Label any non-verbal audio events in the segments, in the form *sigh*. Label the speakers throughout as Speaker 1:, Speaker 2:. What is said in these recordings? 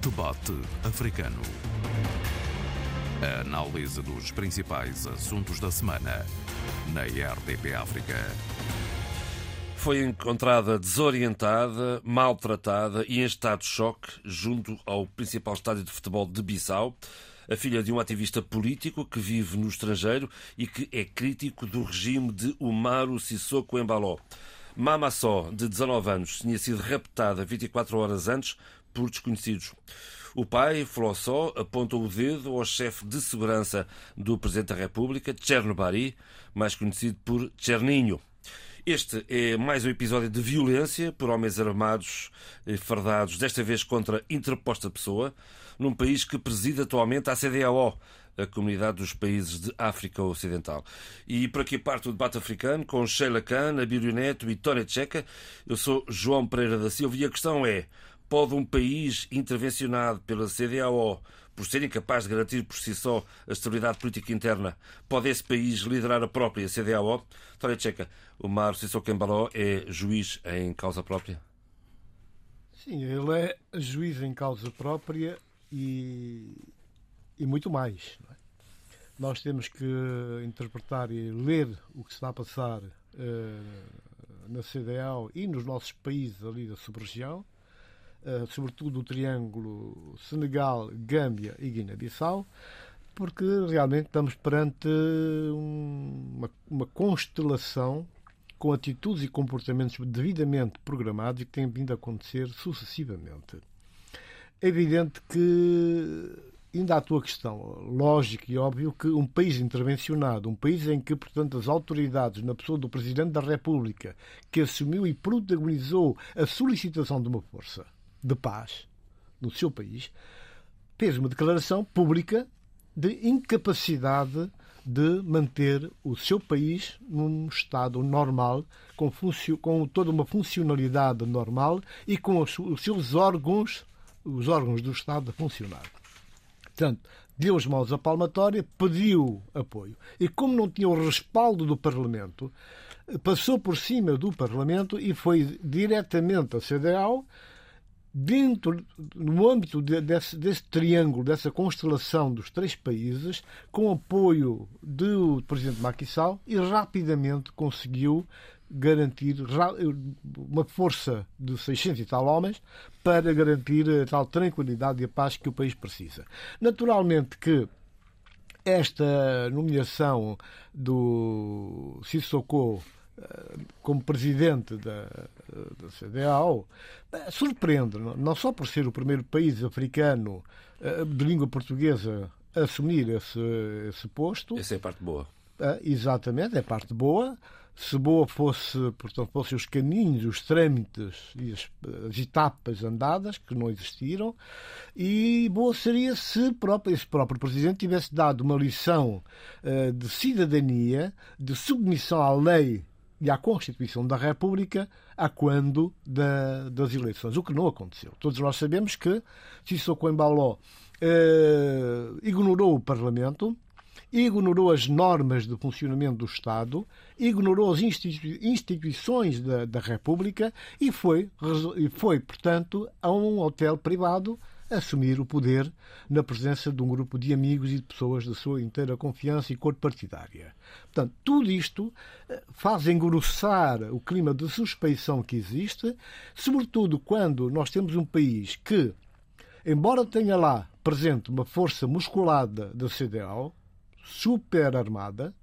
Speaker 1: Debate Africano. A análise dos principais assuntos da semana na RDP África.
Speaker 2: Foi encontrada desorientada, maltratada e em estado de choque junto ao principal estádio de futebol de Bissau a filha de um ativista político que vive no estrangeiro e que é crítico do regime de Umaru Sissoko Embaló. Mama Só, de 19 anos, tinha sido raptada 24 horas antes por desconhecidos. O pai, Flossó, aponta o dedo ao chefe de segurança do Presidente da República, Chernobari, mais conhecido por Cherninho. Este é mais um episódio de violência por homens armados fardados, desta vez contra interposta pessoa, num país que preside atualmente a CDAO, a Comunidade dos Países de África Ocidental. E por aqui parte o debate africano com Sheila Khan, Abílio Neto e Tony Checa. Eu sou João Pereira da Silva e a questão é: pode um país intervencionado pela CDAO por ser incapaz de garantir por si só a estabilidade política interna, pode esse país liderar a própria CDAO? Tony Checa, o Mar Sissoko Embaló é juiz em causa própria?
Speaker 3: Sim, ele é juiz em causa própria e, e muito mais. É? Nós temos que interpretar e ler o que está a passar uh, na CDAO e nos nossos países ali da sub-região, sobretudo o triângulo Senegal, Gâmbia e Guiné-Bissau, porque realmente estamos perante uma, uma constelação com atitudes e comportamentos devidamente programados e que têm vindo a acontecer sucessivamente. É evidente que, ainda à tua questão, lógico e óbvio que um país intervencionado, um país em que, portanto, as autoridades, na pessoa do Presidente da República, que assumiu e protagonizou a solicitação de uma força de paz no seu país, fez uma declaração pública de incapacidade de manter o seu país num estado normal, com, com toda uma funcionalidade normal e com os seus órgãos os órgãos do Estado a funcionar. Portanto, deu as mãos à palmatória, pediu apoio. E como não tinha o respaldo do Parlamento, passou por cima do Parlamento e foi diretamente à CDAO, dentro, no âmbito desse, desse triângulo, dessa constelação dos três países, com apoio do Presidente Macky Sall, e rapidamente conseguiu garantir uma força de 600 e tal homens para garantir a tal tranquilidade e a paz que o país precisa. Naturalmente que esta nomeação do Sissoko como presidente da, da CDAO eh, surpreende, não só por ser o primeiro país africano eh, de língua portuguesa a assumir esse, esse posto.
Speaker 2: Essa é a parte boa.
Speaker 3: Exatamente, é a parte boa se boa fosse, portanto, fossem os caminhos, os trâmites e as, as, etapas andadas, que não existiram, e boa seria se próprio, esse próprio Presidente tivesse dado uma lição de cidadania, de submissão à lei e à Constituição da República a quando da, das eleições, o que não aconteceu. Todos nós sabemos que Sissoko Embaló uh, ignorou o Parlamento, ignorou as normas de funcionamento do Estado, ignorou as instituições da, da República e foi, foi, portanto, a um hotel privado assumir o poder na presença de um grupo de amigos e de pessoas da sua inteira confiança e cor partidária. Portanto, tudo isto eh, faz engrossar o clima de suspeição que existe, sobretudo quando nós temos um país que, embora tenha lá presente uma força musculada da CDAO, super armada,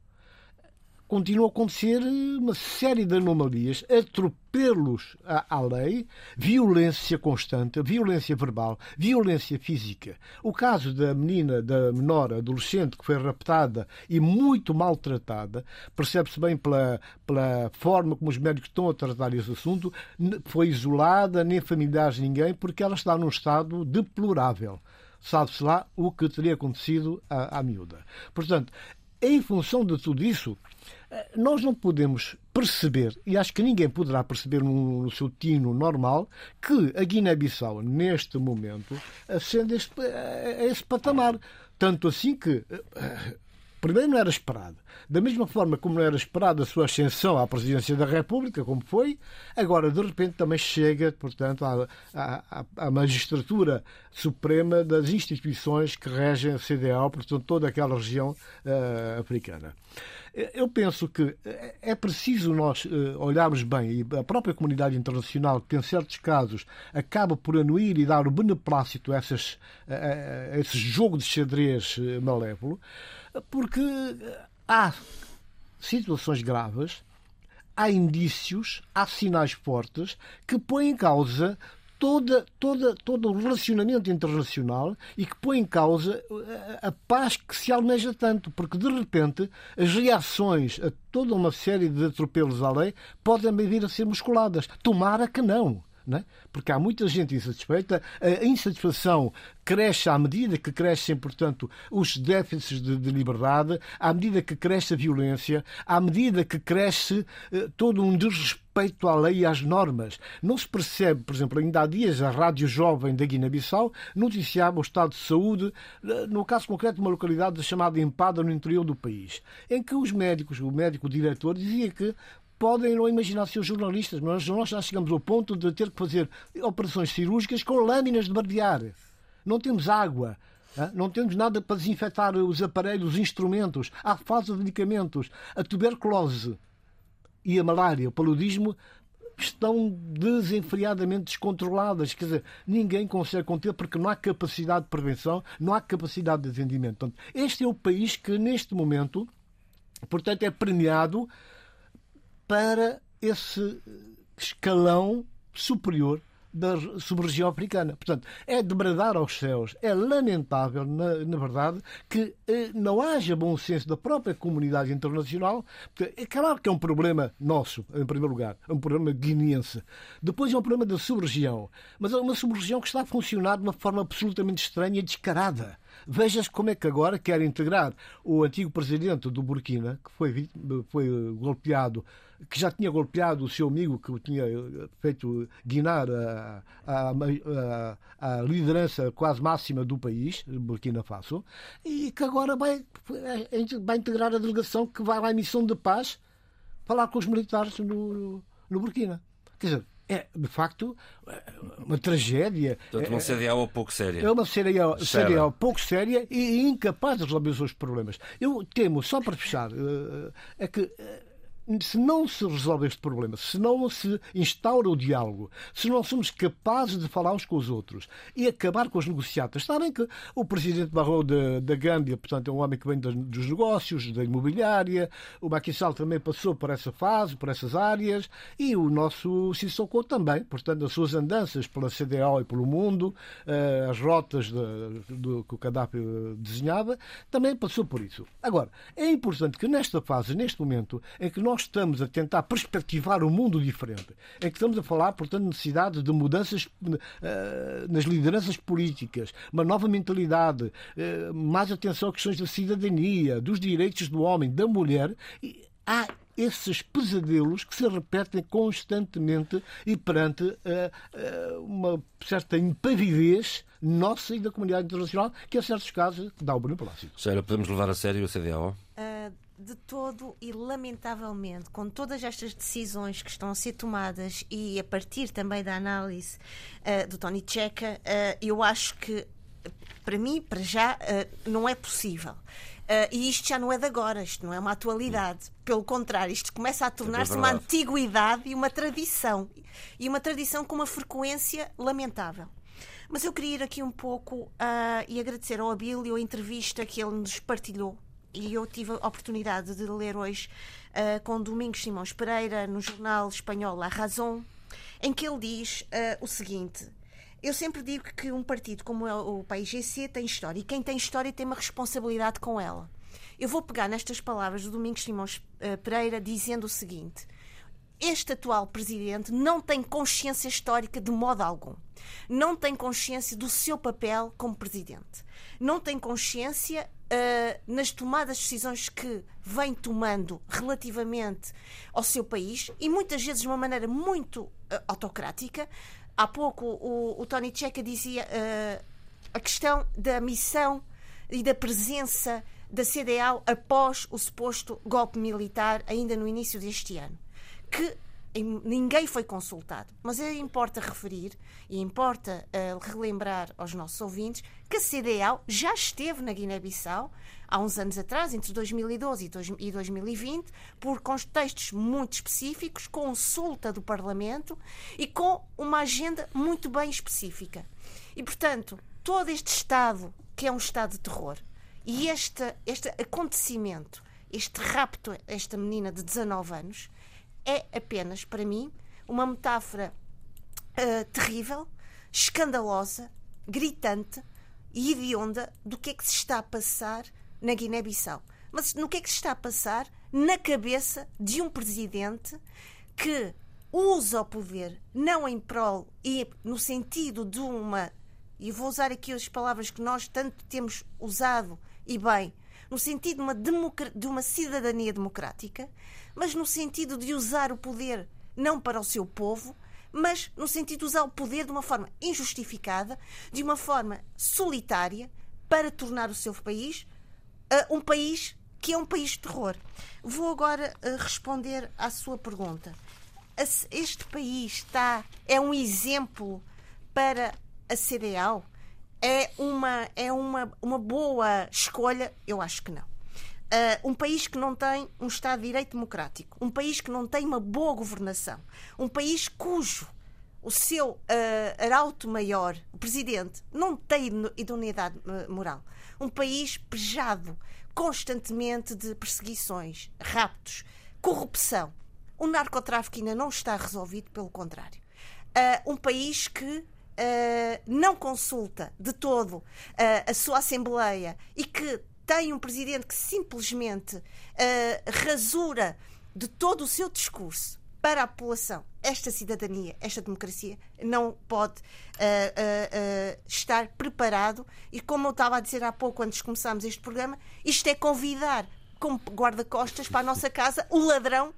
Speaker 3: continua a acontecer uma série de anomalias, atropelos à, à, lei, violência constante, violência verbal, violência física. O caso da menina, da menor adolescente que foi raptada e muito maltratada, percebe-se bem pela, pela forma como os médicos estão a tratar esse assunto, foi isolada, nem familiares ninguém, porque ela está num estado deplorável sabe-se lá o que teria acontecido à, à miúda. Portanto, em função de tudo isso, eh, nós não podemos perceber, e acho que ninguém poderá perceber no, seu tino normal, que a Guiné-Bissau, neste momento, ascende a este, a este patamar. Tanto assim que, eh, primeiro não era esperado. Da mesma forma como não era esperado a sua ascensão à presidência da República, como foi, agora de repente também chega, portanto, à, à, à magistratura suprema das instituições que regem a CDAO, portanto, toda aquela região uh, africana. Eu penso que é preciso nós eh, olharmos bem, e a própria comunidade internacional, que em certos casos acaba por anuir e dar o beneplácito a, essas, a esse jogo de xadrez eh, malévolo, porque há situações graves, há indícios, há sinais fortes que põem em causa toda, toda, todo o relacionamento internacional e que põe em causa eh, a paz que se almeja tanto, porque de repente as reações a toda uma série de atropelos à lei podem vir a ser musculadas. Tomara que não. É? Porque há muita gente insatisfeita, a insatisfação cresce à medida que crescem, portanto, os déficits de, de liberdade, à medida que cresce a violência, à medida que cresce eh, todo um desrespeito à lei e às normas. Não se percebe, por exemplo, ainda há dias a Rádio Jovem da Guiné-Bissau noticiava o estado de saúde, eh, no caso concreto de uma localidade chamada Empada, no interior do país, em que os médicos, o médico diretor, dizia que podem não imaginar ser jornalistas, mas nós já chegamos ao ponto de ter que fazer operações cirúrgicas com lâminas de barbear. Não temos água. Não temos nada para desinfetar os aparelhos, os instrumentos. Há falta de medicamentos. A tuberculose e a malária, o paludismo, estão desenfreadamente descontroladas. Quer dizer, ninguém consegue conter porque não há capacidade de prevenção, não há capacidade de atendimento. Portanto, este é o país que, neste momento, portanto, é premiado para esse escalão superior da sub-região africana. Portanto, é de bradar aos céus. É lamentável, na, na verdade, que eh, não haja bom senso da própria comunidade internacional. É claro que é um problema nosso, em primeiro lugar. É um problema guineense. Depois é um problema da sub-região. Mas é uma sub-região que está a funcionar de uma forma absolutamente estranha e descarada. Veja-se como é que agora quer integrar o antigo presidente do Burkina, que foi, foi golpeado que já tinha golpeado o seu amigo que o tinha eh, feito guinar a, a, a, a liderança quase máxima do país, Burkina Faso, e que agora vai, vai integrar a delegação que vai à missão de paz falar com os militares no, no Burkina. Quer dizer, é, de facto, uma tragédia.
Speaker 2: Portanto, uma CDAO pouco séria.
Speaker 3: É uma CDAO, CDAO pouco séria e incapaz de resolver os seus problemas. Eu temo, só para fechar, eh, é que eh, se não se resolve este problema, se não se instaura o diálogo, se não somos capazes de falar uns com os outros e acabar com as negociatas. Sabem que o presidente Barroso da Gâmbia, portanto, é um homem que vem dos negócios, da imobiliária, o Sall também passou por essa fase, por essas áreas, e o nosso Sissoko também, portanto, as suas andanças pela CDAO e pelo mundo, eh, as rotas de, de, que o Gaddafi desenhava, também passou por isso. Agora, é importante que nesta fase, neste momento, em que nós nós estamos a tentar perspectivar um mundo diferente, em que estamos a falar, portanto, necessidade de mudanças uh, nas lideranças políticas, uma nova mentalidade, uh, mais atenção a questões da cidadania, dos direitos do homem, da mulher, há esses pesadelos que se repetem constantemente e perante uh, uh, uma certa impavidez nossa e da comunidade internacional, que, em certos casos, dá o beneplácito.
Speaker 2: Senhora, podemos levar a sério a CDAO?
Speaker 4: Uh, de todo e lamentavelmente, com todas estas decisões que estão a ser tomadas e a partir também da análise uh, do Tony Checa, uh, eu acho que para mim, para já, uh, não é possível. e isto já não é de agora, isto não é uma atualidade. Pelo contrário, isto começa a tornar-se é uma antiguidade e uma tradição. E uma tradição com uma frequência lamentável. Mas eu queria ir aqui um pouco e agradecer ao Abílio a entrevista que ele nos partilhou e eu tive a oportunidade de ler hoje uh, com Domingos Simões Pereira no jornal espanhol La Razón, em que ele diz uh, o seguinte. Eu sempre digo que um partido como é o País GC tem história e quem tem história tem uma responsabilidade com ela. Eu vou pegar nestas palavras do Domingos Simões uh, Pereira dizendo o seguinte: este atual presidente não tem consciência histórica de modo algum. Não tem consciência do seu papel como presidente. Não tem consciência uh, nas tomadas de decisões que vem tomando relativamente ao seu país e muitas vezes de uma maneira muito uh, autocrática. Há pouco o, o Tony Checa dizia uh, a questão da missão e da presença da CDAO após o suposto golpe militar, ainda no início deste ano. Que ninguém foi consultado. Mas importa referir e importa uh, relembrar aos nossos ouvintes que a CDAO já esteve na Guiné-Bissau há uns anos atrás, entre 2012 e 2020, por contextos muito específicos, consulta do Parlamento e com uma agenda muito bem específica. E, portanto, todo este Estado, que é um Estado de terror, e este, este acontecimento, este rapto, esta menina de 19 anos, é apenas, para mim, uma metáfora uh, terrível, escandalosa, gritante e hedionda do que é que se está a passar na Guiné-Bissau. Mas no que é que se está a passar na cabeça de um presidente que usa o poder não em prol e no sentido de uma. E vou usar aqui as palavras que nós tanto temos usado e bem, no sentido de uma, de uma cidadania democrática, mas no sentido de usar o poder não para o seu povo, mas no sentido de usar o poder de uma forma injustificada, de uma forma solitária, para tornar o seu país uh, um país que é um país de terror. Vou agora uh, responder à sua pergunta. Este país está é um exemplo para a CDAO? É uma é uma, uma boa escolha? Eu acho que não. Uh, um país que não tem um Estado de Direito democrático, um país que não tem uma boa governação, um país cujo o seu uh, arauto maior, o presidente, não tem idoneidade moral. Um país pejado constantemente de perseguições, raptos, corrupção. O narcotráfico ainda não está resolvido, pelo contrário. Uh, um país que Uh, não consulta de todo uh, a sua Assembleia e que tem um presidente que simplesmente uh, rasura de todo o seu discurso para a população esta cidadania, esta democracia não pode uh, uh, estar preparado e como eu estava a dizer há pouco antes de começarmos este programa, isto é convidar como guarda-costas para a nossa casa o ladrão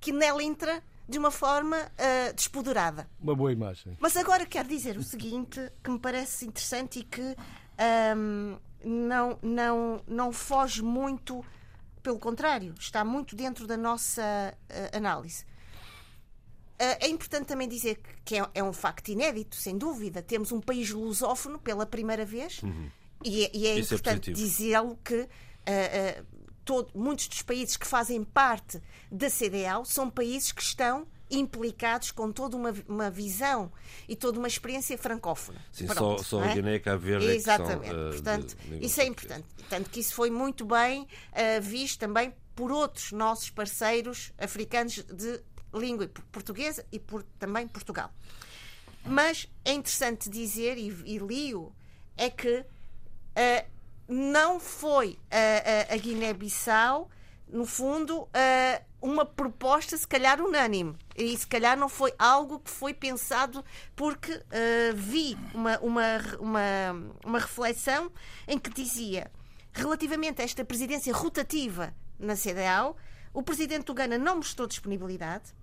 Speaker 4: que nela entra de uma forma uh, despoderada.
Speaker 3: Uma boa imagem.
Speaker 4: Mas agora quero dizer o seguinte, que me parece interessante e que um, não, não, não foge muito, pelo contrário, está muito dentro da nossa uh, análise. Uh, é importante também dizer que é, é, um facto inédito, sem dúvida. Temos um país lusófono pela primeira vez uhum. e, é, e, é, é importante é dizê-lo que uh, todo, muitos dos países que fazem parte da CDAO são países que estão implicados com toda uma, uma visão e toda uma experiência francófona.
Speaker 2: Sim, Pronto, só, só é? a Guiné e Cabo Verde
Speaker 4: Exatamente.
Speaker 2: É
Speaker 4: são, Portanto, uh, isso é importante. Tanto que isso foi muito bem uh, visto também por outros nossos parceiros africanos de língua portuguesa e por, também Portugal. Mas é interessante dizer, e, e li-o, é que uh, não foi a Guiné-Bissau no fundo, uh, uma proposta, se calhar, unânime. E se calhar não foi algo que foi pensado porque uh, vi uma, uma, uma, uma reflexão em que dizia, relativamente a esta presidência rotativa na CDAO, o presidente do Gana não mostrou disponibilidade.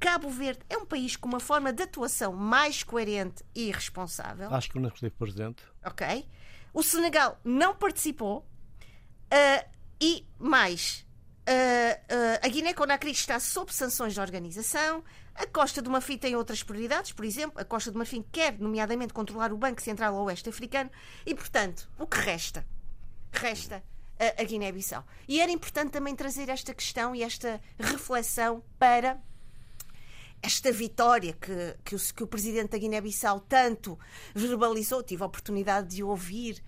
Speaker 4: Cabo Verde é um país com uma forma de atuação mais coerente e responsável.
Speaker 3: Acho que não esteve presente.
Speaker 4: Ok. O Senegal não participou. Uh, e mais, a Guiné-Conakry está sob sanções da organização. A Costa do Marfim tem outras prioridades, por exemplo, a Costa do Marfim quer, nomeadamente, controlar o Banco Central Oeste Africano e, portanto, o que resta? Resta a, a Guiné-Bissau. E era importante também trazer esta questão e esta reflexão para esta vitória que, que, o, que o presidente da Guiné-Bissau tanto verbalizou, tive a oportunidade de ouvir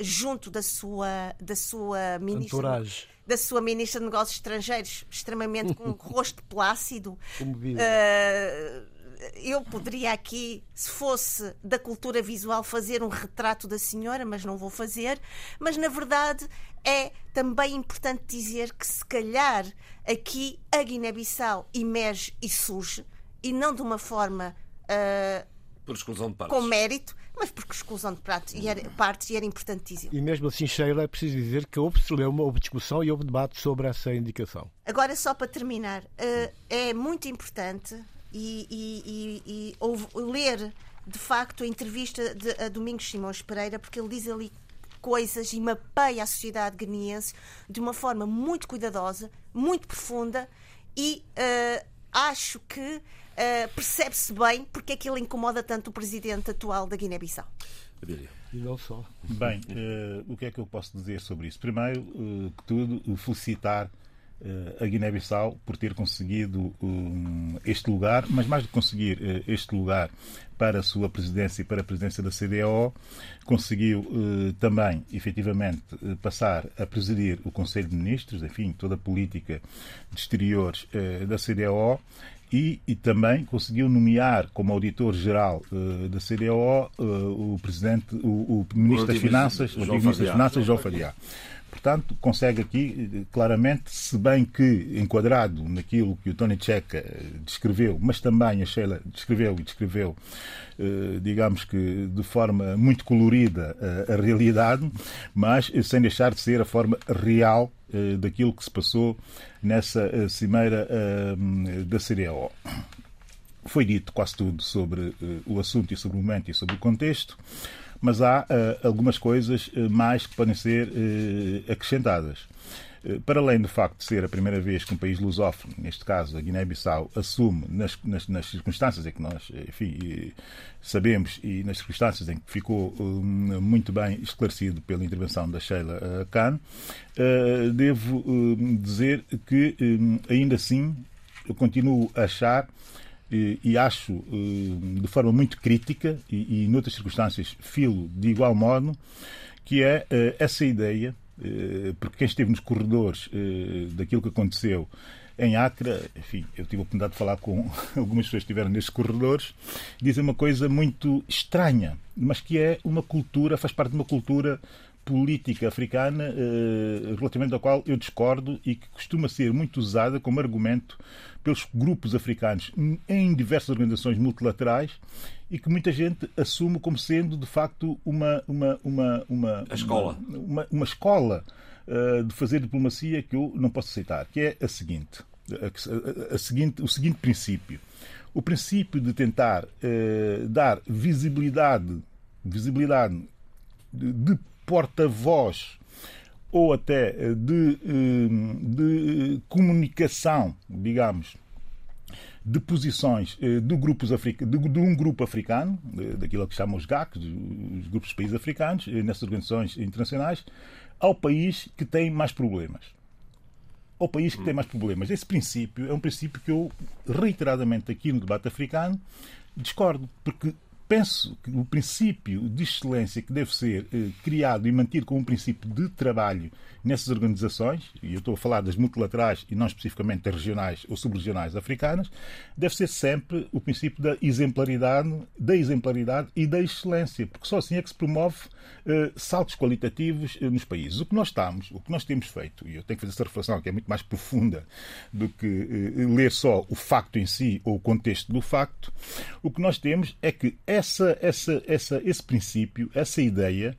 Speaker 4: junto da sua, da sua ministra da sua ministra de Negócios Estrangeiros, extremamente com um *laughs* rosto plácido. Uh, eu poderia aqui, se fosse da cultura visual, fazer um retrato da senhora, mas não vou fazer. Mas na verdade é também importante dizer que se calhar aqui a Guiné-Bissau emerge e surge, e não de uma forma uh,
Speaker 2: por exclusão de partes.
Speaker 4: com mérito, mas porque exclusão de pratos e era, partes e era importante dizer.
Speaker 3: E mesmo assim, Sheila, é preciso dizer que houve celeuma, houve discussão e houve debate sobre essa indicação.
Speaker 4: Agora, só para terminar, uh, é muito importante e, e, e, e ler de facto a entrevista de a Domingos Simões Pereira, porque ele diz ali coisas e mapeia a sociedade guineense de uma forma muito cuidadosa, muito profunda e uh, acho que uh, percebe-se bem porque é que ele incomoda tanto o presidente atual da Guiné-Bissau.
Speaker 3: E não só.
Speaker 5: Bem, uh, o que é que eu posso dizer sobre isso? Primeiro que tudo, felicitar a Guiné-Bissau por ter conseguido um, este lugar, mas mais do que conseguir uh, este lugar para a sua presidência e para a presidência da CDAO, conseguiu uh, também, efetivamente, uh, passar a presidir o Conselho de Ministros, enfim, toda a política de exteriores da CDAO e, e, também conseguiu nomear como auditor-geral uh, da CDAO uh, o presidente, o, o ministro das Finanças, o ministro das Finanças, João Fariá. Portanto, consegue aqui claramente, se bem que enquadrado naquilo que o Tony Checa eh, descreveu, mas também a Sheila descreveu e descreveu, eh, digamos que de forma muito colorida eh, a realidade, mas sem deixar de ser a forma real daquilo que se passou nessa cimeira da CDAO. Foi dito quase tudo sobre o assunto e sobre o momento e sobre o contexto mas há uh, algumas coisas uh, mais que podem ser uh, acrescentadas. Para além do facto de ser a primeira vez que um país lusófono, neste caso a Guiné-Bissau, assume nas, nas, nas, circunstâncias em que nós enfim, sabemos e nas circunstâncias em que ficou muito bem esclarecido pela intervenção da Sheila Khan, devo dizer que ainda assim eu continuo a achar e, acho de forma muito crítica e, e noutras circunstâncias filo de igual modo que é eh, essa ideia porque quem esteve nos corredores daquilo que aconteceu em Acre, enfim, eu tive a oportunidade de falar com *laughs* algumas pessoas que estiveram nesses corredores, dizem uma coisa muito estranha, mas que é uma cultura, faz parte de uma cultura política africana eh, relativamente ao qual eu discordo e que costuma ser muito usada como argumento pelos grupos africanos em diversas organizações multilaterais e que muita gente assume como sendo de facto uma uma uma uma
Speaker 2: a escola.
Speaker 5: uma, uma, uma escola uh, de fazer diplomacia que eu não posso aceitar que é a seguinte a, a, a seguinte o seguinte princípio. O princípio de tentar uh, dar visibilidade visibilidade de, de porta-voz ou até eh, de, eh, de comunicação, digamos, de posições eh, de, grupos africanos, de, de, um grupo africano, daquilo que chamam os GAC, os grupos de países africanos, nessas organizações internacionais, ao país que tem mais problemas. Ao país que tem mais problemas. Esse princípio é um princípio que eu, reiteradamente aqui no debate africano, discordo, porque penso que o princípio de excelência que deve ser eh, criado e mantido como um princípio de trabalho nessas organizações, e eu estou a falar das multilaterais e não especificamente das regionais ou subregionais africanas, deve ser sempre o princípio da exemplaridade, da exemplaridade e da excelência, porque só assim é que se promove eh, saltos qualitativos eh, nos países. O que nós estamos, o que nós temos feito, e eu tenho que fazer essa reflexão que é muito mais profunda do que eh, ler só o facto em si ou o contexto do facto, o que nós temos é que é essa, essa, essa, esse princípio, essa ideia,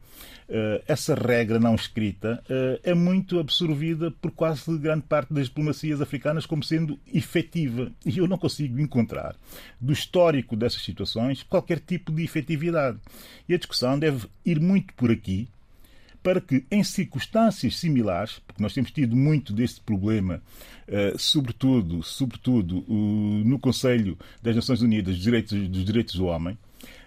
Speaker 5: eh, essa regra não escrita eh, é muito absorvida por quase grande parte das diplomacias africanas como sendo efetiva. E eu não consigo encontrar, do histórico dessas situações, qualquer tipo de efetividade. E a discussão deve ir muito por aqui, para que, em circunstâncias similares, porque nós temos tido muito deste problema, uh, sobretudo, sobretudo no Conselho das Nações Unidas dos Direitos, dos Direitos do Homem,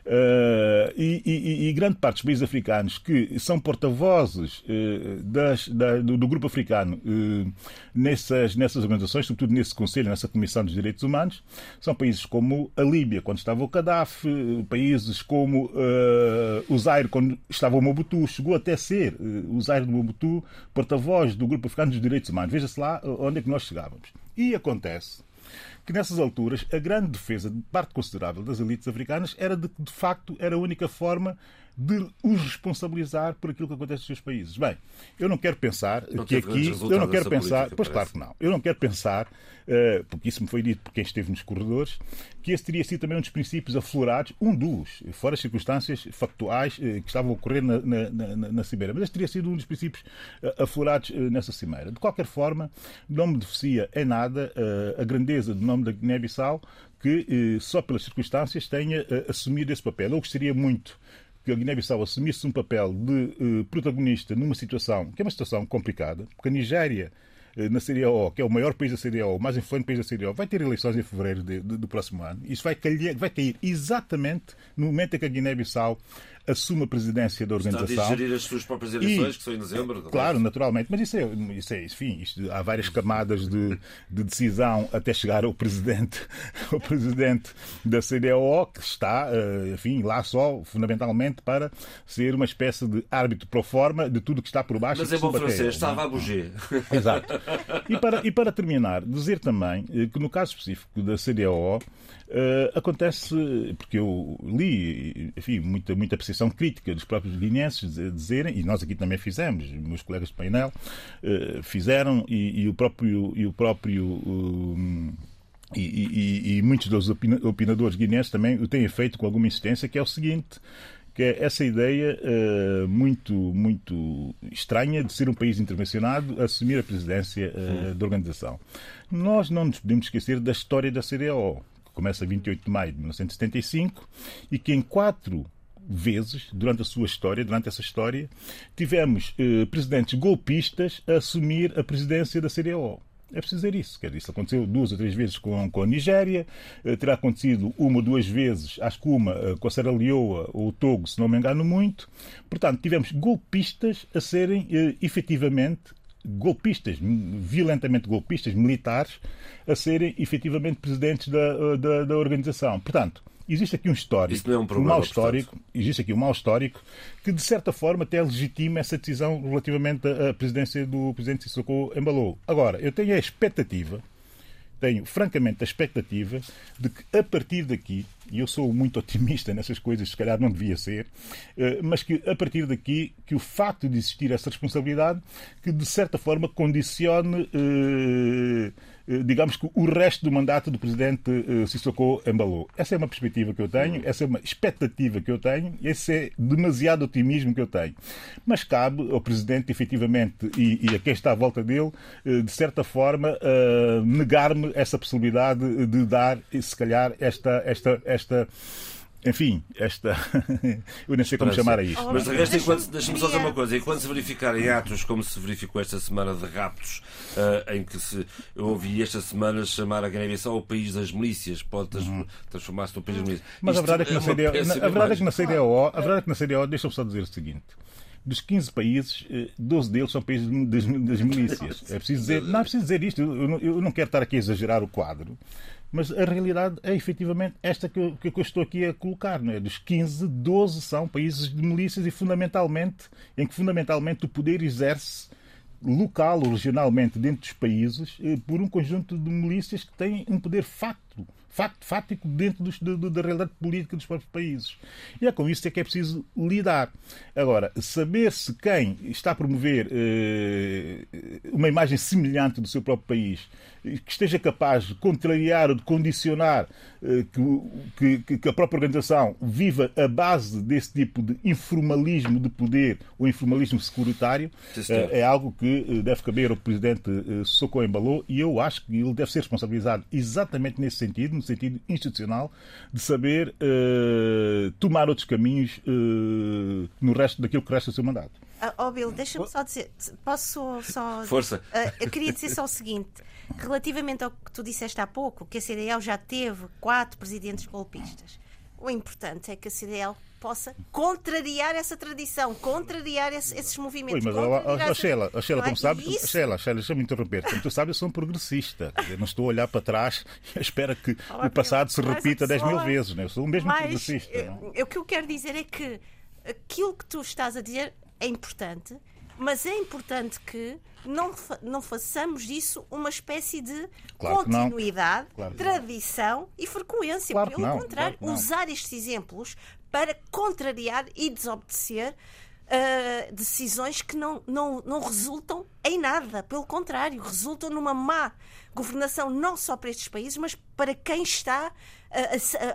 Speaker 5: Uh, e, e, e, grande parte dos países africanos que são porta-vozes uh, da, do, do, grupo africano uh, nessas, nessas organizações, sobretudo nesse Conselho, nessa Comissão dos Direitos Humanos, são países como a Líbia, quando estava o Gaddafi, países como o Zaire, quando estava o Mobutu, chegou até a ser o Zaire do Mobutu porta-voz do grupo africano dos Direitos Humanos. Veja-se lá onde é que nós chegávamos. E acontece que nessas alturas a grande defesa de parte considerável das elites africanas era de que, de facto, era a única forma de os responsabilizar por aquilo que acontece nos seus países. Bem, eu não quero pensar
Speaker 2: não
Speaker 5: que aqui, eu não quero pensar,
Speaker 2: política,
Speaker 5: pois
Speaker 2: parece.
Speaker 5: claro que não, eu não quero pensar, uh, porque isso me foi dito por quem esteve nos corredores, que esse teria sido também um dos princípios aflorados, um dos, fora as circunstâncias factuais uh, que estavam a ocorrer na, na, na, na Cimeira, mas esse teria sido um dos princípios uh, aflorados nessa Cimeira. De qualquer forma, não me deficia em nada a grandeza do nome da Guiné-Bissau, que só pelas circunstâncias tenha assumido esse papel. Eu gostaria muito que a Guiné-Bissau assumisse um papel de uh, protagonista numa situação que é uma situação complicada, porque a Nigéria eh, na CDAO, que é o maior país da CDAO, o mais influente país da CDAO, vai ter eleições em fevereiro de, de, do próximo ano. Isso vai cair, vai cair exatamente no momento em que a Guiné-Bissau assume a presidência da organização.
Speaker 2: Está a gerir as suas próprias eleições, e, que são em dezembro.
Speaker 5: Claro, naturalmente. Mas isso é, isso é enfim, isto, há várias camadas de, de, decisão até chegar ao presidente, *laughs* ao presidente da CDAO, que está, eh, enfim, lá só, fundamentalmente, para ser uma espécie de árbitro pro forma de tudo que está por baixo.
Speaker 2: Mas é bom francês, estava a bouger. *laughs*
Speaker 5: Exato. E para, e para terminar, dizer também eh, que no caso específico da CDAO, Uh, acontece, porque eu li, enfim, muita, muita apreciação crítica dos próprios guineenses dizerem, e nós aqui também fizemos, meus colegas de painel uh, fizeram, e, e, o próprio. E o próprio um, e, e, e, muitos dos opinadores guineenses também o têm feito com alguma insistência, que é o seguinte, que é essa ideia uh, muito, muito estranha de ser um país intervencionado a assumir a presidência uh, da organização. Nós não nos podemos esquecer da história da CDAO começa 28 de maio de 1975 e que em quatro vezes durante a sua história, durante essa história, tivemos eh, presidentes golpistas a assumir a presidência da CDAO. É preciso dizer isso. Quer dizer, isso aconteceu duas ou três vezes com, com a Nigéria, eh, terá acontecido uma ou duas vezes, acho que uma eh, com a Serra Leoa ou o Togo, se não me engano muito. Portanto, tivemos golpistas a serem eh, efetivamente golpistas, violentamente golpistas, militares, a serem efetivamente presidentes da, da, da organização. Portanto, existe aqui um histórico,
Speaker 2: é um, problema,
Speaker 5: um mau histórico, portanto. existe aqui um mau histórico que de certa forma até legitima essa decisão relativamente à presidência do presidente Sissoko Embalou. Agora, eu tenho a expectativa tenho francamente a expectativa de que a partir daqui, e eu sou muito otimista nessas coisas, se calhar não devia ser, eh, mas que a partir daqui, que o facto de existir essa responsabilidade, que de certa forma condicione eh, digamos que o resto do mandato do presidente eh, Sissoko embalou. Essa é uma perspectiva que eu tenho, essa é uma expectativa que eu tenho, esse é demasiado otimismo que eu tenho. Mas cabe ao presidente, efetivamente, e, e a quem está à volta dele, eh, de certa forma, negar-me essa possibilidade de dar, se calhar, esta, esta, esta enfim, esta. *laughs* eu nem sei como chamar a isto.
Speaker 2: Oh, mas de resto, enquanto... deixa-me só dizer uma coisa: enquanto se verificarem atos como se verificou esta semana de raptos, uh, em que se, eu ouvi esta semana chamar a Guiné-Bissau o país das milícias, pode uhum. transformar-se no país das milícias.
Speaker 5: Mas a verdade é que na CDO, na, a verdade é que na CDO, a verdade é que na CDO, deixa-me só dizer o seguinte dos 15 países, 12 eh, deles são países das, milícias. É preciso dizer, não é preciso dizer isto, eu, eu, não quero estar aqui a exagerar o quadro, mas a realidade é efetivamente esta que eu, que eu estou aqui a colocar. Não é? Dos 15, 12 são países de milícias e fundamentalmente, em que fundamentalmente o poder exerce local ou regionalmente dentro dos países eh, por um conjunto de milícias que têm um poder facto facto fático dentro dos, de, da realidade política dos próprios países. E é com isso é que é preciso lidar. Agora, saber se quem está a promover eh, uma imagem semelhante do seu próprio país que esteja capaz de contrariar ou de condicionar eh, que, que, que, a própria organização viva a base desse tipo de informalismo de poder ou informalismo securitário eh, é algo que eh, deve caber ao presidente Socorro Embalou e eu acho que ele deve ser responsabilizado exatamente nesse sentido, no sentido institucional, de saber tomar outros caminhos no resto daquilo que resta do seu mandato.
Speaker 4: Oh, Bill, deixa-me só dizer, posso só. *laughs*
Speaker 2: Força.
Speaker 4: eu queria dizer só o seguinte. Relativamente ao que tu disseste há pouco, que a CDL já teve quatro presidentes golpistas, o importante é que a CDL possa contrariar essa tradição, contrariar esse, esses movimentos.
Speaker 5: Ui, mas a, a, Sheila, a Sheila, como é? sabes, isso... Sheila, Sheila, deixa-me interromper. Como tu sabes, eu sou um progressista. Eu não estou a olhar para trás e espero que o passado se repita 10 mil vezes. Né? Eu sou o mesmo mas, progressista.
Speaker 4: Eu, o que eu quero dizer é que aquilo que tu estás a dizer é importante, mas é importante que não, não façamos disso uma espécie de claro continuidade, claro tradição e frequência.
Speaker 5: Claro
Speaker 4: Pelo contrário, usar estes exemplos para contrariar e desobedecer uh, decisões que não, não, não resultam em nada. Pelo contrário, resultam numa má governação não só para estes países, mas para quem está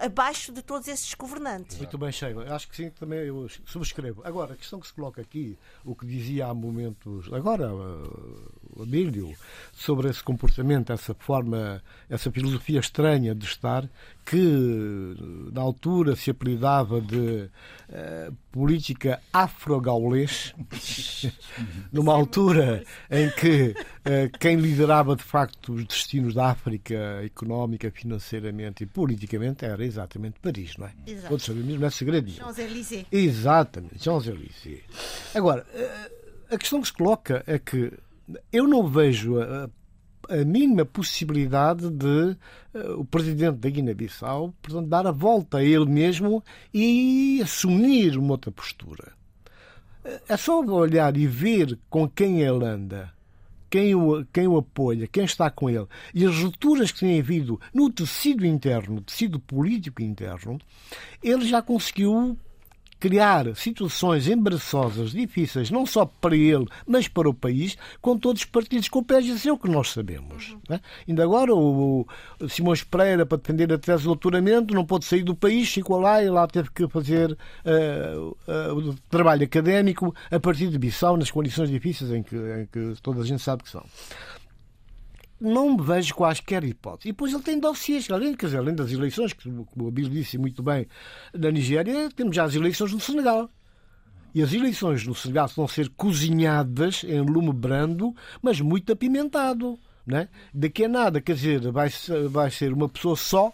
Speaker 4: abaixo de todos esses governantes.
Speaker 3: Muito bem, Sheila. Acho que sim, também eu subscrevo. Agora, a questão que se coloca aqui, o que dizia há momentos, agora, o Abílio, sobre esse comportamento, essa forma, essa filosofia estranha de estar, que na altura se apelidava de uh, política afro-gaulês, *laughs* numa altura em que uh, quem liderava de facto os destinos da África económica, financeiramente e politicamente era exatamente Paris, não é? Exato. Todos sabemos, não é segredo.
Speaker 4: Champs-Élysées.
Speaker 3: Exatamente, Champs-Élysées. Agora, uh, a questão que se coloca é que eu não vejo a, a mínima possibilidade de uh, o presidente da Guiné-Bissau dar a volta a ele mesmo e assumir uma outra postura. É só olhar e ver com quem ele anda, quem o, quem o apoia, quem está com ele, e as rupturas que tem havido no tecido interno, tecido político interno, ele já conseguiu criar situações embaraçosas, difíceis, não só para ele, mas para o país, com todos os partidos com o PS é o que nós sabemos. Uhum. Né? Ainda agora, o, o Simões Pereira, para defender a tese de doutoramento, não pôde sair do país, ficou lá e lá teve que fazer uh, uh, o trabalho académico a partir de Bissau, nas condições difíceis em que, em que toda a gente sabe que são não me vejo quaisquer hipótese. E depois ele tem dossiês, além, quer dizer, além das eleições, que o Abílio disse muito bem, na Nigéria, temos já as eleições no Senegal. E as eleições no Senegal vão ser cozinhadas em lume brando, mas muito apimentado. Né? Daqui a nada, quer dizer, vai, vai ser uma pessoa só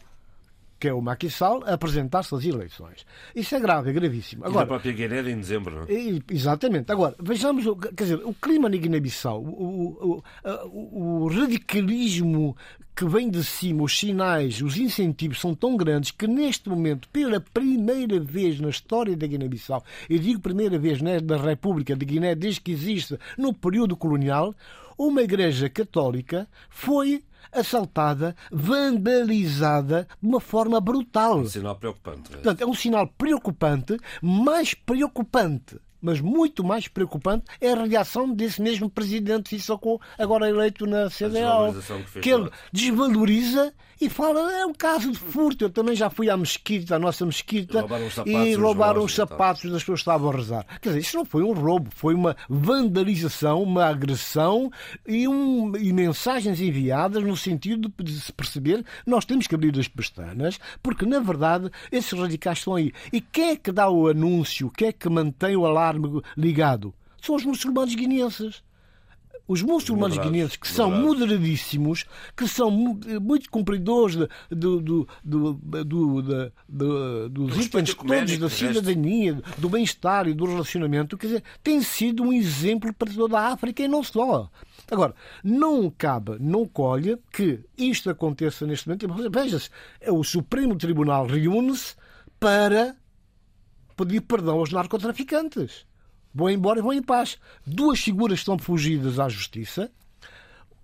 Speaker 3: que é o Macky Sall, apresentar-se às eleições. Isso é grave, é gravíssimo.
Speaker 2: Agora, e da própria Guiné em dezembro, não é?
Speaker 3: Exatamente. Agora, vejamos, quer dizer, o clima na Guiné-Bissau, o, o, o, radicalismo que vem de cima, os sinais, os incentivos são tão grandes que neste momento, pela primeira vez na história da Guiné-Bissau, eu digo primeira vez né, da República de Guiné, desde que existe no período colonial, uma igreja católica foi assaltada, vandalizada de uma forma brutal.
Speaker 2: Um sinal preocupante.
Speaker 3: É? Portanto, é um sinal preocupante, mais preocupante mas muito mais preocupante é a reação desse mesmo presidente Sissoko, agora eleito na CDAO, que, que ele desvaloriza e fala, é um caso de furto. Eu também já fui à mesquita, à nossa mesquita, roubaram e roubaram os sapatos das pessoas que estavam a rezar. Quer dizer, isso não foi um roubo, foi uma vandalização, uma agressão e, um, e mensagens enviadas no sentido de se perceber nós temos que abrir as pestanas, porque na verdade esses radicais estão aí. E quem é que dá o anúncio, quem é que mantém o alarme ligado? São os muçulmanos guineenses os muçulmanos guineenses, que são moderadíssimos, que são muito cumpridores de, de, de, dos itens todos da cidadania, do bem-estar e do relacionamento, quer dizer, têm sido um exemplo para toda a África e não só. Agora, não cabe, não colhe que isto aconteça neste momento. Veja-se, é o Supremo Tribunal reúne-se para pedir perdão aos narcotraficantes vão embora e vão em paz. Duas figuras estão fugidas à justiça,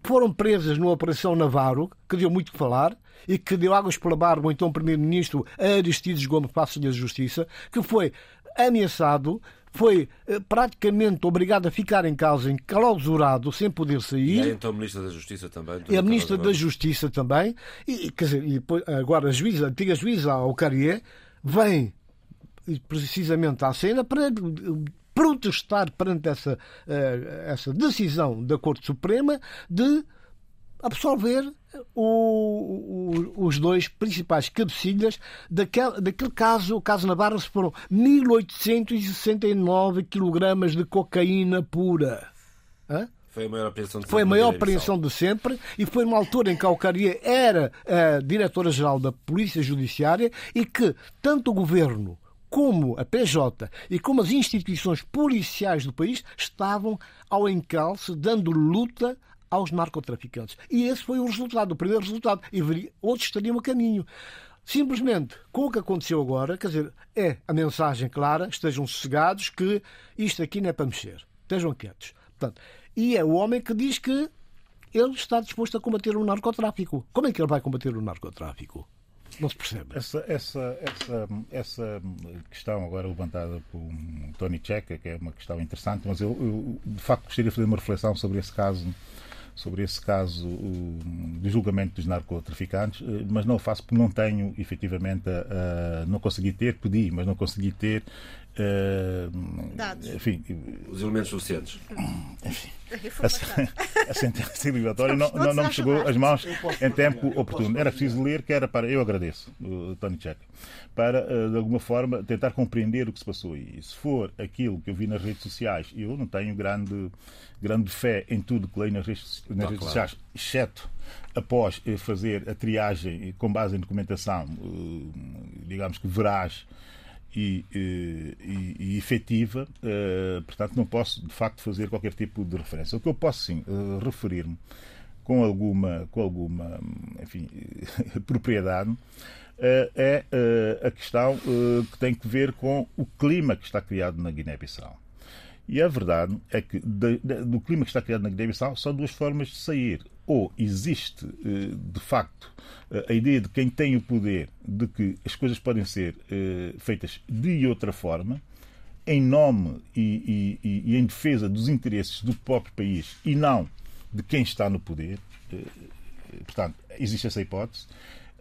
Speaker 3: foram presas numa Operação Navarro, que deu muito que falar, e que deu águas pela barba então Primeiro-Ministro Aristides Gomes Passos da Justiça, que foi ameaçado, foi eh, praticamente obrigado a ficar em casa, enclausurado, sem poder sair. E
Speaker 2: é então Ministra da Justiça também.
Speaker 3: E a Ministra da Justiça também. E, quer dizer, e agora a juíza, a antiga juíza Alcarier, vem precisamente à cena para protestar perante essa, eh, essa decisão da Corte Suprema de absolver o, o, os dois principais cabecilhas daquele, daquele caso, o caso Navarro, foram 1869 quilogramas de cocaína pura.
Speaker 2: Hã? Foi a maior apreensão de
Speaker 3: Foi a maior apreensão de sempre e foi uma altura em que a Alcaria era a diretora-geral da Polícia Judiciária e que tanto o governo como a PJ e como as instituições policiais do país estavam ao encalço, dando luta aos narcotraficantes. E esse foi o resultado, o primeiro resultado. E outros estariam a caminho. Simplesmente, com o que aconteceu agora, quer dizer, é a mensagem clara, estejam sossegados que isto aqui não é para mexer. Estejam quietos. Portanto, e é o homem que diz que ele está disposto a combater o narcotráfico. Como é que ele vai combater o narcotráfico? Não se percebe.
Speaker 5: Essa, essa, essa, essa questão agora levantada por Tony Checa, que é uma questão interessante, mas eu, eu, de facto gostaria de fazer uma reflexão sobre esse caso sobre esse caso do julgamento dos narcotraficantes, eh, mas não o faço porque não tenho, efetivamente, a, a, não consegui ter, pedi, mas não consegui ter
Speaker 4: Uh, Dados.
Speaker 2: Enfim, os elementos suficientes. *coughs*
Speaker 5: Enfim, a, a sentença liberatória não, não, não me chegou às mãos em tempo oportuno. Era preciso ler, que era para. Eu agradeço, Tony Check, para, uh, de alguma forma, tentar compreender o que se passou. E se for aquilo que eu vi nas redes sociais, eu não tenho grande, grande fé em tudo que leio nas redes, nas redes claro. sociais, exceto após eh, fazer a triagem com base em documentação, digamos que veraz e, e, e efetiva, portanto, não posso de facto fazer qualquer tipo de referência. O que eu posso sim referir-me com alguma, com alguma enfim, *laughs* propriedade é a questão que tem que ver com o clima que está criado na Guiné-Bissau. E a verdade é que do clima que está criado na Guiné-Bissau são duas formas de sair. Ou existe, de facto, a ideia de quem tem o poder de que as coisas podem ser feitas de outra forma, em nome e, e, e, em defesa dos interesses do próprio país e não de quem está no poder. Portanto, existe essa hipótese.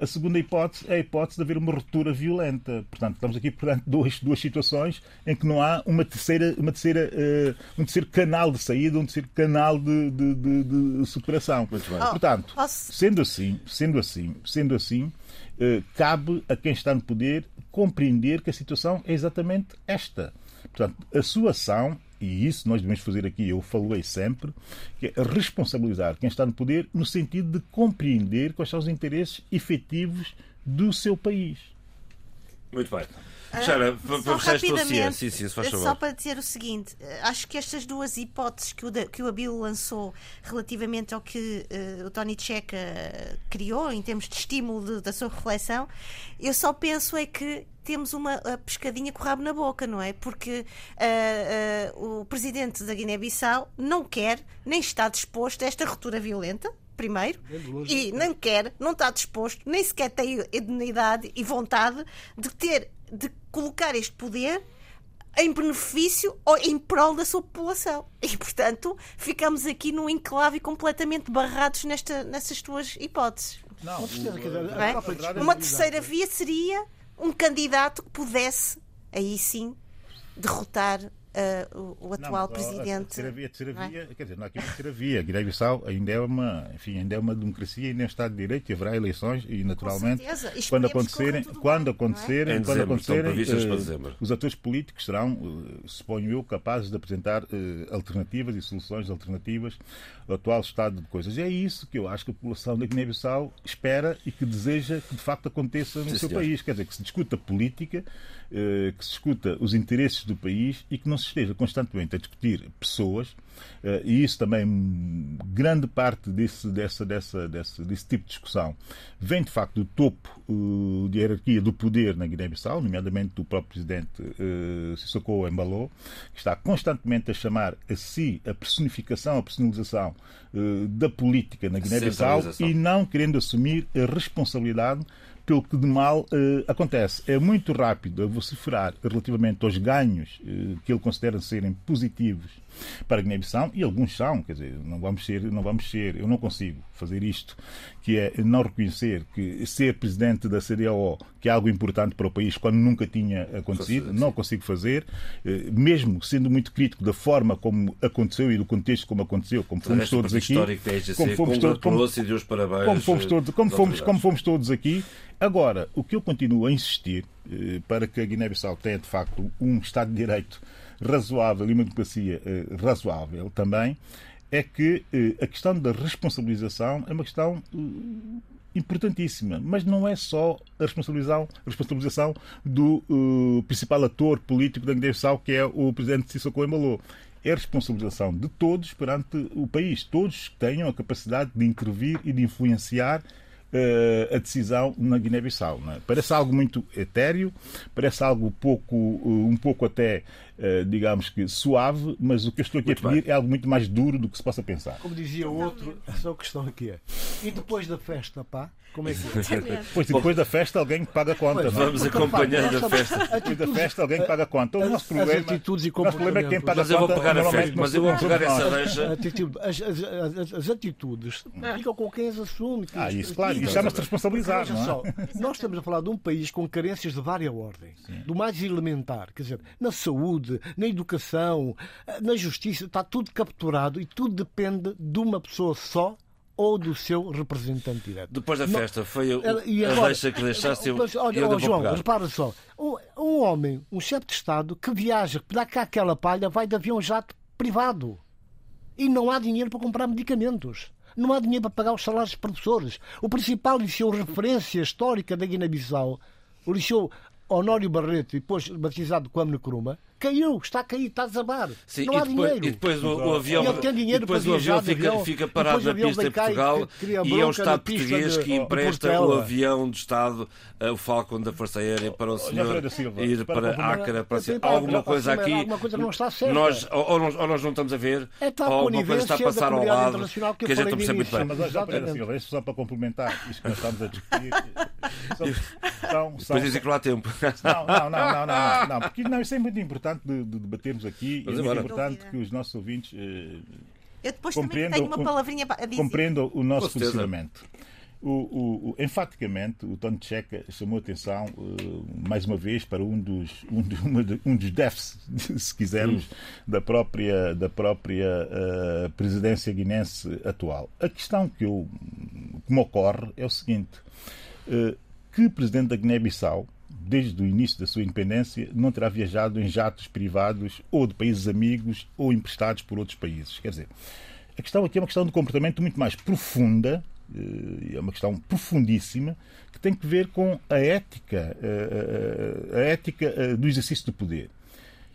Speaker 5: A segunda hipótese é a hipótese de haver uma ruptura violenta. Portanto, estamos aqui perante duas, duas situações em que não há uma terceira, uma terceira, uh, um terceiro canal de saída, um terceiro canal de, de, de, de superação. Portanto, sendo assim, sendo assim, sendo assim, uh, cabe a quem está no poder compreender que a situação é exatamente esta. Portanto, a sua ação e isso nós devemos fazer aqui, eu falei sempre, que é responsabilizar quem está no poder no sentido de compreender quais são os interesses efetivos do seu país.
Speaker 2: Muito bem. Sara, vamos rapidamente, sim, sim,
Speaker 4: só para dizer o seguinte, eh, acho que estas duas hipóteses que o, que o Abilo lançou relativamente ao que uh, o Tony Checa criou em termos de estímulo de, da sua reflexão, eu só penso é que temos uma pescadinha com o rabo na boca, não é? Porque uh, uh, o presidente da Guiné-Bissau não quer, nem está disposto a esta ruptura violenta, primeiro, e nem quer, não está disposto, nem sequer tem idoneidade e vontade de ter, de colocar este poder em benefício ou em prol da sua população. E, portanto, ficamos aqui num enclave completamente barrados nesta, nessas tuas hipóteses. Não, não é? Uma terceira via seria um candidato que pudesse, aí sim, derrotar uh, o, o, atual não, presidente. A
Speaker 5: terceira via, a terceira é? via, quer dizer, não há aqui uma terceira via. Guiné-Bissau ainda é uma, enfim, ainda é uma democracia, ainda é um Estado de Direito e haverá eleições e naturalmente quando acontecerem, quando bem, acontecerem, é? quando acontecerem, uh, os atores políticos serão, uh, suponho eu, capazes de apresentar alternativas e soluções alternativas ao atual estado de coisas. E é isso que eu acho que a população da Guiné-Bissau espera e que deseja que de facto aconteça no Sim, seu senhor. país. Quer dizer, que se discuta política, que se discuta os interesses do país e que não esteja constantemente a discutir pessoas, eh, e isso também, grande parte desse, dessa, dessa, desse, desse tipo de discussão vem de facto do topo uh, de hierarquia do poder na Guiné-Bissau, nomeadamente do próprio presidente uh, Sissoko Embalo, que está constantemente a chamar a si a personificação, a personalização da política na Guiné-Bissau e não querendo assumir a responsabilidade pelo que de mal uh, acontece. É muito rápido a vociferar relativamente aos ganhos uh, que ele considera serem positivos para a Guiné-Bissau, e alguns são, quer dizer, não vamos ser, não vamos ser, eu não consigo fazer isto, que é não reconhecer que ser presidente da CDAO, que é algo importante para o país, quando nunca tinha acontecido, não consigo fazer, eh, mesmo sendo muito crítico da forma como aconteceu e do contexto como aconteceu, como fomos todos aqui,
Speaker 2: como fomos todos, como,
Speaker 5: como fomos todos, como fomos, como fomos todos aqui, Agora, o que eu continuo a insistir eh, para que a Guiné-Bissau tenha de facto um Estado de Direito razoável e uma democracia eh, razoável também, é que eh, a questão da responsabilização é uma questão importantíssima, mas não é só a responsabilização, a responsabilização do uh, principal ator político da Guiné-Bissau, que é o presidente Sissoko Embalo. É a responsabilização de todos perante o país, todos que tenham a capacidade de intervir e de influenciar uh, a decisão na Guiné-Bissau. É? Parece algo muito etéreo, parece algo pouco, uh, um pouco até, digamos que, suave, mas o que eu estou aqui muito a pedir bem. é algo muito mais duro do que se possa pensar.
Speaker 3: Como dizia o outro, só a questão aqui é. E depois da festa, pá? Como é que
Speaker 5: é? Pois depois da festa alguém paga a conta. Pois,
Speaker 2: é? vamos acompanhando a festa.
Speaker 5: Depois da festa alguém paga a conta. O nosso problema,
Speaker 3: atitudes e
Speaker 5: o nosso problema é quem paga a conta.
Speaker 2: Mas eu vou pegar a festa, mas eu vou pegar essa deixa.
Speaker 3: As, as, as, as atitudes ficam com quem as assume.
Speaker 5: Ah, isso, claro. Isso chama-se responsabilizar. É? só,
Speaker 3: nós estamos a falar de um país com carências de várias ordens. Do mais elementar. Quer dizer, na saúde, na educação, na justiça, está tudo capturado e tudo depende de uma pessoa só ou do seu representante direto.
Speaker 2: Depois da festa, foi a, e agora, a deixa que deixaste mas,
Speaker 3: olha, eu, João, repara só. Um, um, homem, um chefe de Estado, que viaja, dá cá aquela palha, vai de avião jato privado. E não há dinheiro para comprar medicamentos. Não há dinheiro para pagar os salários dos professores. O principal liceu referência histórica da Guiné-Bissau, o liceu Honório Barreto, depois batizado como Necruma, caiu, está a cair, está a desabar.
Speaker 2: Sim,
Speaker 3: não há
Speaker 2: depois,
Speaker 3: dinheiro.
Speaker 2: E depois o, o avião, e tem dinheiro depois o avião fica, avião, fica parado na pista de Portugal e, e é o Estado português de, que empresta o avião de Estado, eh, o Falcon da Força Aérea, para o senhor ir para, para Acre. Para ser, alguma coisa aqui.
Speaker 3: Alguma coisa não está certa.
Speaker 2: Nós, ou, nós, ou nós não estamos a ver,
Speaker 3: é
Speaker 2: ou alguma coisa está a passar ao lado, que, que a gente não percebe muito bem.
Speaker 5: Mas só para complementar isto que nós estamos a discutir. *laughs*
Speaker 2: Depois dizem que não há tempo.
Speaker 5: Não, não, não, não, não, porque não, isso é muito importante de debater termos aqui. Mas é muito importante que os nossos ouvintes uh,
Speaker 4: Eu depois compreendam, tenho uma palavrinha a dizer.
Speaker 5: compreendam o nosso posicionamento. O, o, o, enfaticamente, o Tony Checa chamou atenção uh, mais uma vez para um dos, um, de, um dos déficits, *laughs* se quisermos, da própria, da própria uh, presidência guinense atual. A questão que, eu, que me ocorre é o seguinte: uh, que presidente da Guiné-Bissau, desde o início da sua independência, não terá viajado em jatos privados ou de países amigos ou emprestados por outros países. Quer dizer, a questão aqui é uma questão de comportamento muito mais profunda, eh, é uma questão profundíssima, que tem que ver com a ética, eh, eh, a ética do exercício do poder.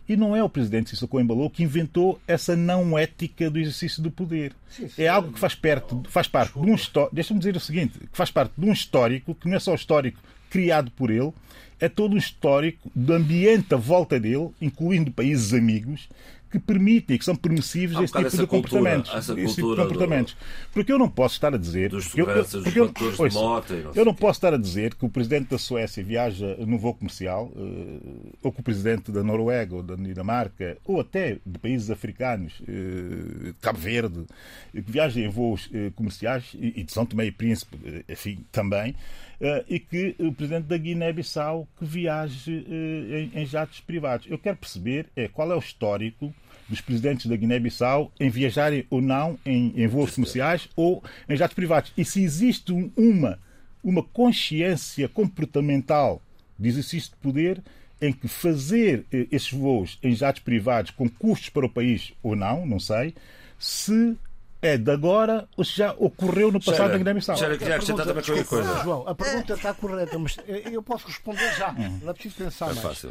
Speaker 5: E não é o presidente Sissoko Embalou que inventou essa não ética do exercício do poder. Sim, sim. É algo que faz, perto, faz parte Desculpa. de um histórico. Deixa-me dizer o seguinte: que faz parte de um histórico que não é só histórico criado por ele, é todo um histórico do ambiente à volta dele, incluindo países amigos, que permitem, que são permissivos esse tipo de comportamentos. Esse tipo de comportamentos. Do... Porque eu não posso estar a dizer.
Speaker 2: Dos eu, eu, porque eu, pois, moto,
Speaker 5: não eu não posso estar a dizer que o presidente da Suécia viaja no voo comercial, uh, ou que o presidente da Noruega, ou da Dinamarca, ou até de países africanos, uh, Cabo Verde, que viajem em voos uh, comerciais, e, e de São Tomé e Príncipe, enfim, também. Uh, e que o presidente da Guiné-Bissau que viaje uh, em, em, jatos privados. Eu quero perceber é, qual é o histórico dos presidentes da Guiné-Bissau em viajarem ou não em, em voos comerciais ou em jatos privados. E se existe uma, uma consciência comportamental de exercício de poder em que fazer esses voos em jatos privados com custos para o país ou não, não sei, se é de agora ou se já ocorreu no passado na Guiné-Bissau?
Speaker 2: Já queria acrescentar também qualquer coisa.
Speaker 3: João, a pergunta está correta, mas eu posso responder já. Hum. Não é preciso pensar é mais. Fácil.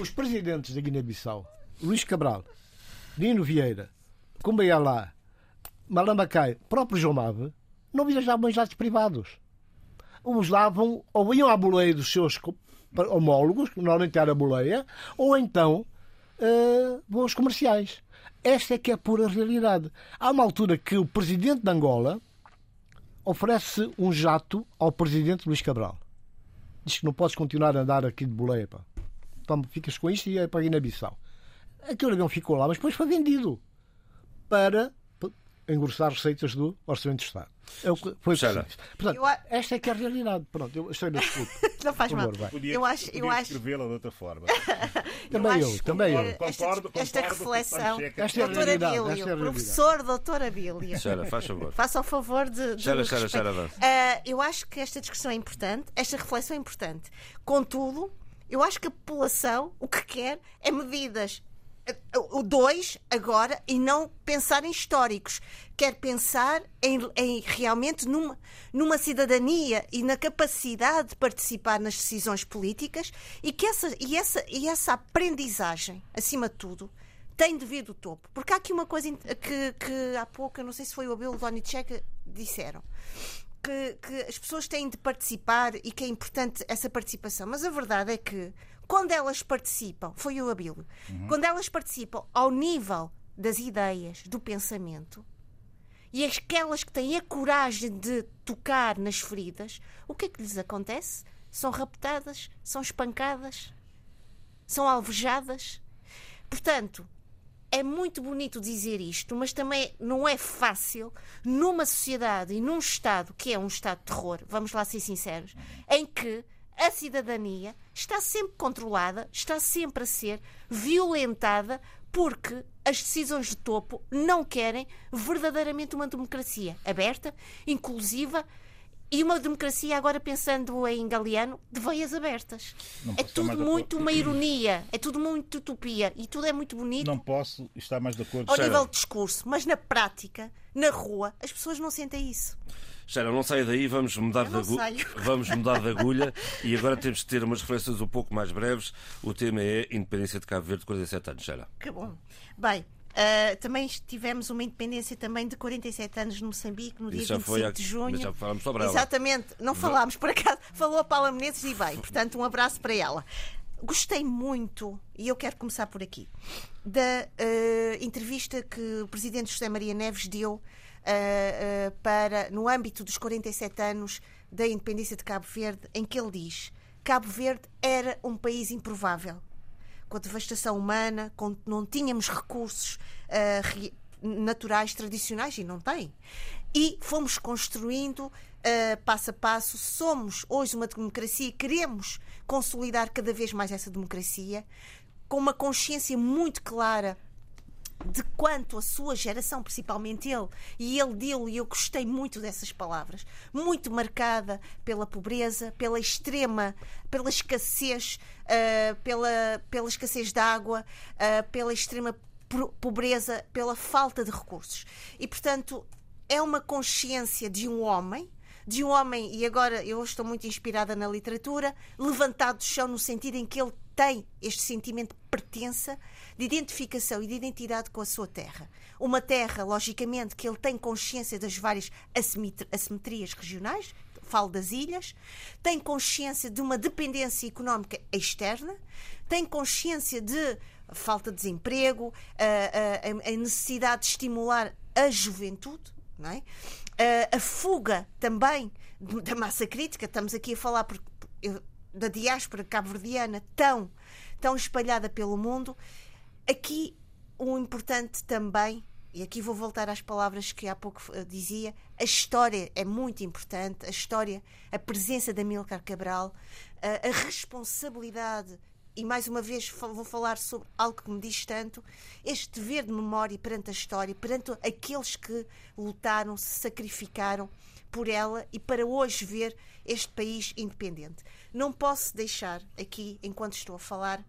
Speaker 3: Os presidentes da Guiné-Bissau, Luís Cabral, Nino Vieira, Cumbaialá, Malambacai, próprio João Mave, não viajavam em jatos privados. Usavam ou iam à boleia dos seus homólogos, que normalmente era a boleia, ou então uh, voos comerciais. Esta é que é a pura realidade. Há uma altura que o presidente de Angola oferece um jato ao presidente Luís Cabral. Diz que não podes continuar a andar aqui de boleia. Pá. Então ficas com isto e é para Guiné-Bissau. Aquele avião ficou lá, mas depois foi vendido para engrossar receitas do Orçamento de Estado. É o que foi Portanto, eu... esta é que é a realidade. Pronto, eu estou na desculpa. *laughs*
Speaker 4: Não faz mal. Podia, eu acho, eu acho...
Speaker 5: escrevê-la de outra forma. *laughs*
Speaker 3: também eu, eu também eu.
Speaker 4: Esta, concordo, esta reflexão, esta é doutora Bílio, professor doutora Bílio.
Speaker 2: Xara, faz favor. *laughs*
Speaker 4: Faça o favor de. de
Speaker 2: Xara, Xara, Xara, uh,
Speaker 4: Eu acho que esta discussão é importante, esta reflexão é importante. Contudo, eu acho que a população o que quer é medidas o 2 agora e não pensar em históricos. Quer pensar em, em, realmente numa, numa cidadania e na capacidade de participar nas decisões políticas e que essa, e essa, e essa aprendizagem, acima de tudo, tem de vir do topo. Porque há aqui uma coisa que, que há pouco, eu não sei se foi o Abel ou o Doni Checa, disseram que, que as pessoas têm de participar e que é importante essa participação. Mas a verdade é que quando elas participam, foi o Abílio, quando elas participam ao nível das ideias, do pensamento, e aquelas que têm a coragem de tocar nas feridas, o que é que lhes acontece? São raptadas, são espancadas, são alvejadas. Portanto, é muito bonito dizer isto, mas também não é fácil numa sociedade e num Estado que é um Estado de terror, vamos lá ser sinceros, em que a cidadania está sempre controlada, está sempre a ser violentada porque as decisões de topo não querem verdadeiramente uma democracia aberta, inclusiva e uma democracia, agora pensando em Galeano, de veias abertas. É tudo muito uma ironia, é tudo muito utopia e tudo é muito bonito
Speaker 5: Não posso estar mais de acordo.
Speaker 4: ao
Speaker 2: Cheira.
Speaker 4: nível de discurso, mas na prática, na rua, as pessoas não sentem isso.
Speaker 2: Sharon, não saia daí, vamos mudar, de,
Speaker 4: não
Speaker 2: agu-
Speaker 4: saio. *laughs*
Speaker 2: vamos mudar de agulha *laughs* e agora temos de ter umas reflexões um pouco mais breves. O tema é Independência de Cabo Verde, 47 anos, Sharon.
Speaker 4: Que bom. Bem, ah, também tivemos uma independência também de 47 anos no Moçambique, no dia
Speaker 2: Isso já
Speaker 4: 25
Speaker 2: foi há-
Speaker 4: de junho.
Speaker 2: já falámos sobre ela.
Speaker 4: Exatamente. Não falámos, por acaso. *laughs* Falou a Paula Menezes e bem. Portanto, um abraço para ela. Gostei muito, e eu quero começar por aqui, da ah, entrevista que o Presidente José Maria Neves deu ah, para, no âmbito dos 47 anos da independência de Cabo Verde, em que ele diz Cabo Verde era um país improvável com a devastação humana, com, não tínhamos recursos re- naturais tradicionais e não tem. E fomos construindo ah, passo a passo. Somos hoje uma democracia e queremos consolidar cada vez mais essa democracia com uma consciência muito clara de quanto a sua geração, principalmente ele, e ele dele, e eu gostei muito dessas palavras, muito marcada pela pobreza, pela extrema, pela escassez, ah, pela, pela escassez de água, ah, pela extrema pobreza, pela falta de recursos. E, portanto, é uma consciência de um homem, de um homem, e agora eu estou muito inspirada na literatura, levantado do chão no sentido em que ele tem este sentimento de pertença, de identificação e de identidade com a sua terra. Uma terra, logicamente, que ele tem consciência das várias assimet- assimetrias regionais, falo das ilhas, tem consciência de uma dependência económica externa, tem consciência de falta de desemprego, a, a- a necessidade de estimular a juventude, não é? a, a fuga também da massa crítica, estamos aqui a falar por- eu- da diáspora cabo-verdiana tão, tão espalhada pelo mundo. Aqui o importante também, e aqui vou voltar às palavras que há pouco eh, dizia, a história é muito importante, a história, a presença da Milcar Cabral, a, a responsabilidade, e mais uma vez vou falar sobre algo que me diz tanto, este dever de memória perante a história, perante aqueles que lutaram, se sacrificaram por ela e para hoje ver este país independente. Não posso deixar aqui, enquanto estou a falar,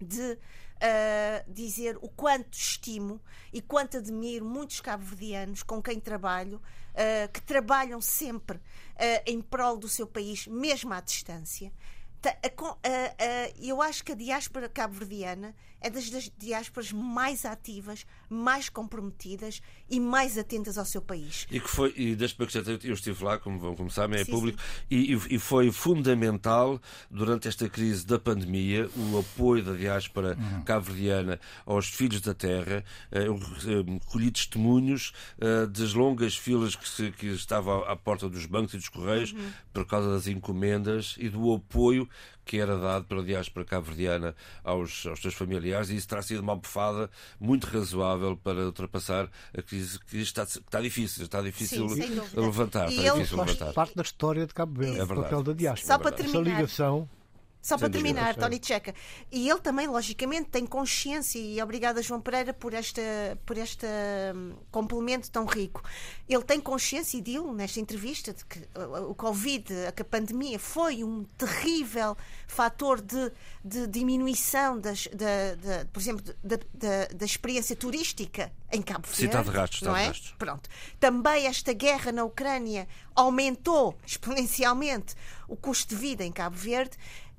Speaker 4: de ah, dizer o quanto estimo e quanto admiro muitos cabo-verdianos com quem trabalho, ah, que trabalham sempre ah, em prol do seu país, mesmo à distância. Eu acho que a diáspora cabo-verdiana é das diásporas mais ativas, mais comprometidas e mais atentas ao seu país.
Speaker 2: E que foi, e deixa para acrescentar, eu estive lá, como vão como sabem, é
Speaker 4: Sim,
Speaker 2: público, e, e- e foi fundamental durante esta crise da pandemia o apoio da diáspora cabo-verdiana aos filhos da terra. Eh, Eu eh, colhi testemunhos eh, das longas filas que, se- que estavam à porta dos bancos e dos correios por causa das encomendas e do apoio que era dado pela diáspora cabo-verdiana aos, aos seus familiares e isso terá sido uma almofada muito razoável para ultrapassar a crise que está, que está difícil, está difícil
Speaker 4: Sim,
Speaker 2: levantar, está
Speaker 4: ele-
Speaker 2: difícil
Speaker 3: Faz
Speaker 2: levantar.
Speaker 3: parte da história de Cabo Verde,
Speaker 2: É
Speaker 3: o
Speaker 2: verdade.
Speaker 3: papel da diáspora.
Speaker 4: Só para
Speaker 3: Essa
Speaker 4: terminar.
Speaker 3: ligação
Speaker 4: Só para terminar, Tony Checa. E ele também, logicamente, tem consciência, e obrigada, João Pereira, por este por este hum, complemento tão rico. Ele tem consciência, e deu nesta entrevista, de que uh, o Covid, a pandemia, foi um terrível fator de, de diminuição, das, da, da- por exemplo, da, experiência turística em Cabo Verde.
Speaker 2: Sim, está de rastros, está
Speaker 4: não
Speaker 2: de
Speaker 4: é?
Speaker 2: rastros.
Speaker 4: Pronto. Também esta guerra na Ucrânia aumentou *laughs* exponencialmente o custo de vida em Cabo Verde,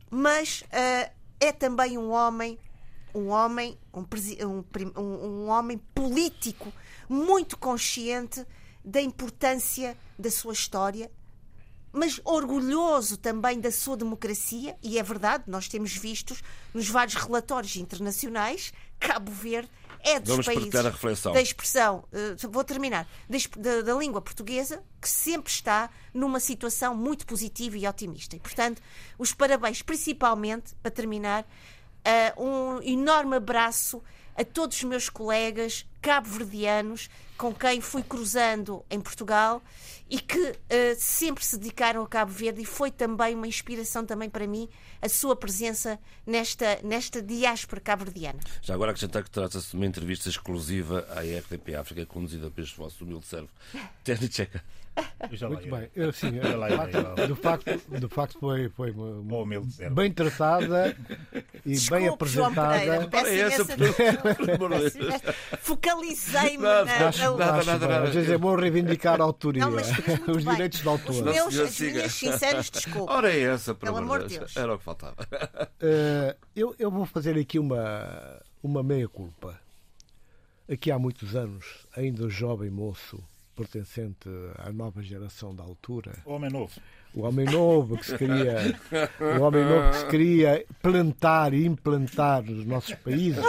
Speaker 4: mas ah, é também um homem, um homem, um, um- um homem político muito consciente da importância da sua história, mas orgulhoso também da sua democracia, e é verdade, nós temos visto nos vários relatórios internacionais, Cabo Verde é dos
Speaker 2: Vamos
Speaker 4: países
Speaker 2: partilhar a reflexão.
Speaker 4: da expressão, eh, vou terminar, da, da- língua portuguesa que sempre está numa situação muito positiva e otimista. E, portanto, os parabéns, principalmente, para terminar, eh, um enorme abraço a todos os meus colegas cabo-verdianos com quem fui cruzando em Portugal e que eh, sempre se dedicaram a Cabo Verde e foi também uma inspiração também para mim a sua presença nesta, nesta diáspora cabo-verdiana.
Speaker 2: Já agora acrescentar que trata-se de uma entrevista exclusiva à RTP África, conduzida este vosso humilde servo, *laughs* Terry Checa.
Speaker 5: Eu já
Speaker 3: Muito bem. Eu, sim,
Speaker 5: Já lá lá.
Speaker 3: de facto, de facto foi, foi bem tratada e bem
Speaker 4: Desculpe, Pereira,
Speaker 3: apresentada.
Speaker 4: Focalizei-me na,
Speaker 2: acho-
Speaker 4: na-
Speaker 2: nada,
Speaker 3: Acho
Speaker 2: nada,
Speaker 3: bem.
Speaker 2: nada.
Speaker 3: Às vezes é bom reivindicar a autoria,
Speaker 4: Não,
Speaker 3: os
Speaker 4: bem.
Speaker 3: direitos de
Speaker 4: Os
Speaker 3: autor.
Speaker 2: Não,
Speaker 4: meus, as minhas sinceras desculpas.
Speaker 2: Ora é essa, pelo amor
Speaker 4: amor
Speaker 2: de
Speaker 4: de
Speaker 2: Deus.
Speaker 4: Deus.
Speaker 2: Era o que faltava.
Speaker 3: Eh, eu, eu vou fazer aqui uma, uma meia-culpa. Aqui há muitos anos, ainda jovem moço, pertencente à nova geração da altura,
Speaker 5: Homem novo.
Speaker 3: o homem novo que se queria, *laughs* o homem novo que se queria plantar e implantar nos nossos países.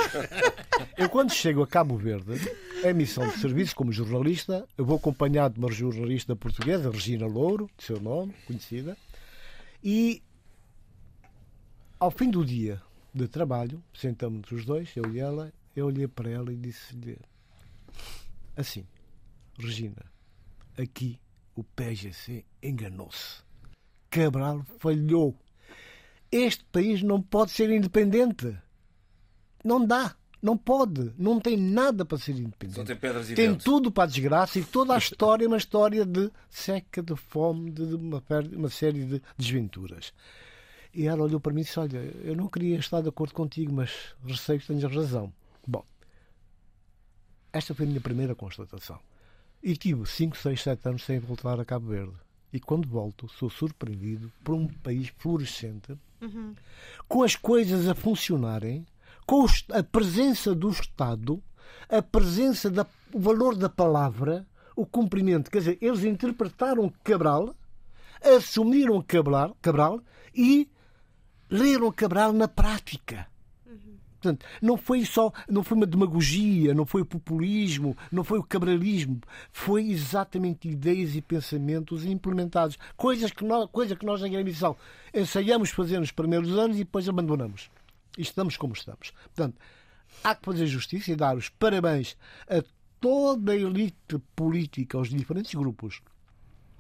Speaker 3: Eu quando chego a Cabo Verde, em missão de serviço como jornalista, eu vou acompanhado de uma jornalista portuguesa, Regina Louro, de seu nome, conhecida, e ao fim do dia de trabalho, sentamos os dois, eu e ela, eu olhei para ela e disse-lhe assim, Regina, aqui o PGC enganou-se. Cabral falhou. Este país não pode ser independente. Não dá. Não pode. Não tem nada para ser
Speaker 2: Só
Speaker 3: independente.
Speaker 2: tem pedras e
Speaker 3: Tem
Speaker 2: ventos.
Speaker 3: tudo para a desgraça e toda a história é uma história de seca, de fome, de uma, uma série de desventuras. E ela olhou para mim e disse: Olha, eu não queria estar de acordo contigo, mas receio que tenhas razão. Bom, esta foi a minha primeira constatação. E tive 5, 6, 7 anos sem voltar a Cabo Verde. E quando volto, sou surpreendido por um país florescente, com as coisas a funcionarem, com a presença do Estado, a presença do valor da palavra, o cumprimento. Quer dizer, eles interpretaram Cabral, assumiram Cabral, Cabral e leram Cabral na prática. Portanto, não foi só, não foi uma demagogia, não foi o populismo, não foi o cabralismo, foi exatamente ideias e pensamentos implementados, coisas que nós, coisa que nós na grande missão ensaiamos fazer nos primeiros anos e depois abandonamos. E estamos como estamos. Portanto, há que fazer justiça e dar os parabéns a toda a elite política, aos diferentes grupos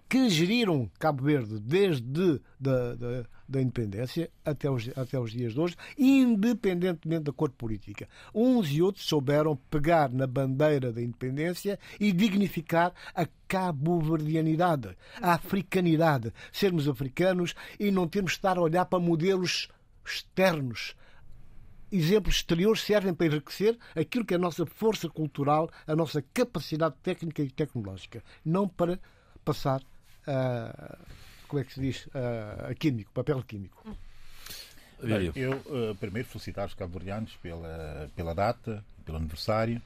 Speaker 3: que geriram Cabo Verde desde da, da, da independência até os, até os dias de hoje, independentemente da cor política. Uns e outros souberam pegar na bandeira da independência e dignificar a cabo-verdianidade, a africanidade. Sermos africanos e não termos de estar a olhar para modelos externos. Exemplos exteriores servem para enriquecer aquilo que é a nossa força cultural, a nossa capacidade técnica e tecnológica, não para passar a. Como é que se diz? A químico, papel químico.
Speaker 2: Bem,
Speaker 5: Eu, eh, primeiro, felicitar os cabo-verdianos pela, pela data, pelo aniversário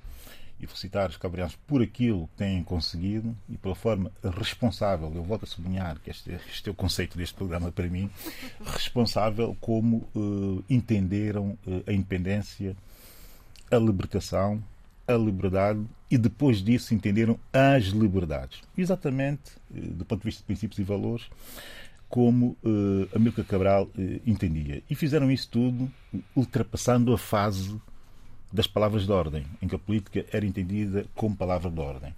Speaker 5: e felicitar os cabo-verdianos por aquilo que têm conseguido e pela forma responsável. Eu volto a sublinhar que este, este é o conceito deste programa para mim *laughs* responsável como eh, entenderam eh, a independência, a libertação, a liberdade e depois disso entenderam as liberdades. Exatamente eh, do ponto de vista de princípios e valores como eh, Amílcar Cabral eh, entendia. E fizeram isso tudo ultrapassando a fase das palavras de ordem, em que a política era entendida como palavra de ordem.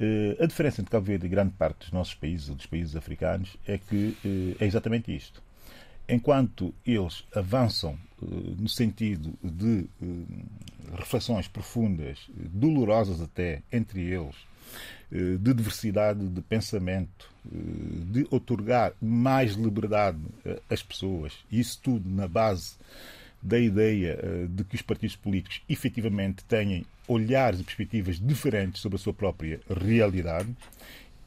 Speaker 5: Eh, a diferença entre Cabo Verde e grande parte dos nossos países, ou dos países africanos, é que eh, é exatamente isto. Enquanto eles avançam eh, no sentido de eh, reflexões profundas, dolorosas até, entre eles, eh, de diversidade de pensamento, de otorgar mais liberdade às pessoas, isso tudo na base da ideia de que os partidos políticos efetivamente têm olhares e perspectivas diferentes sobre a sua própria realidade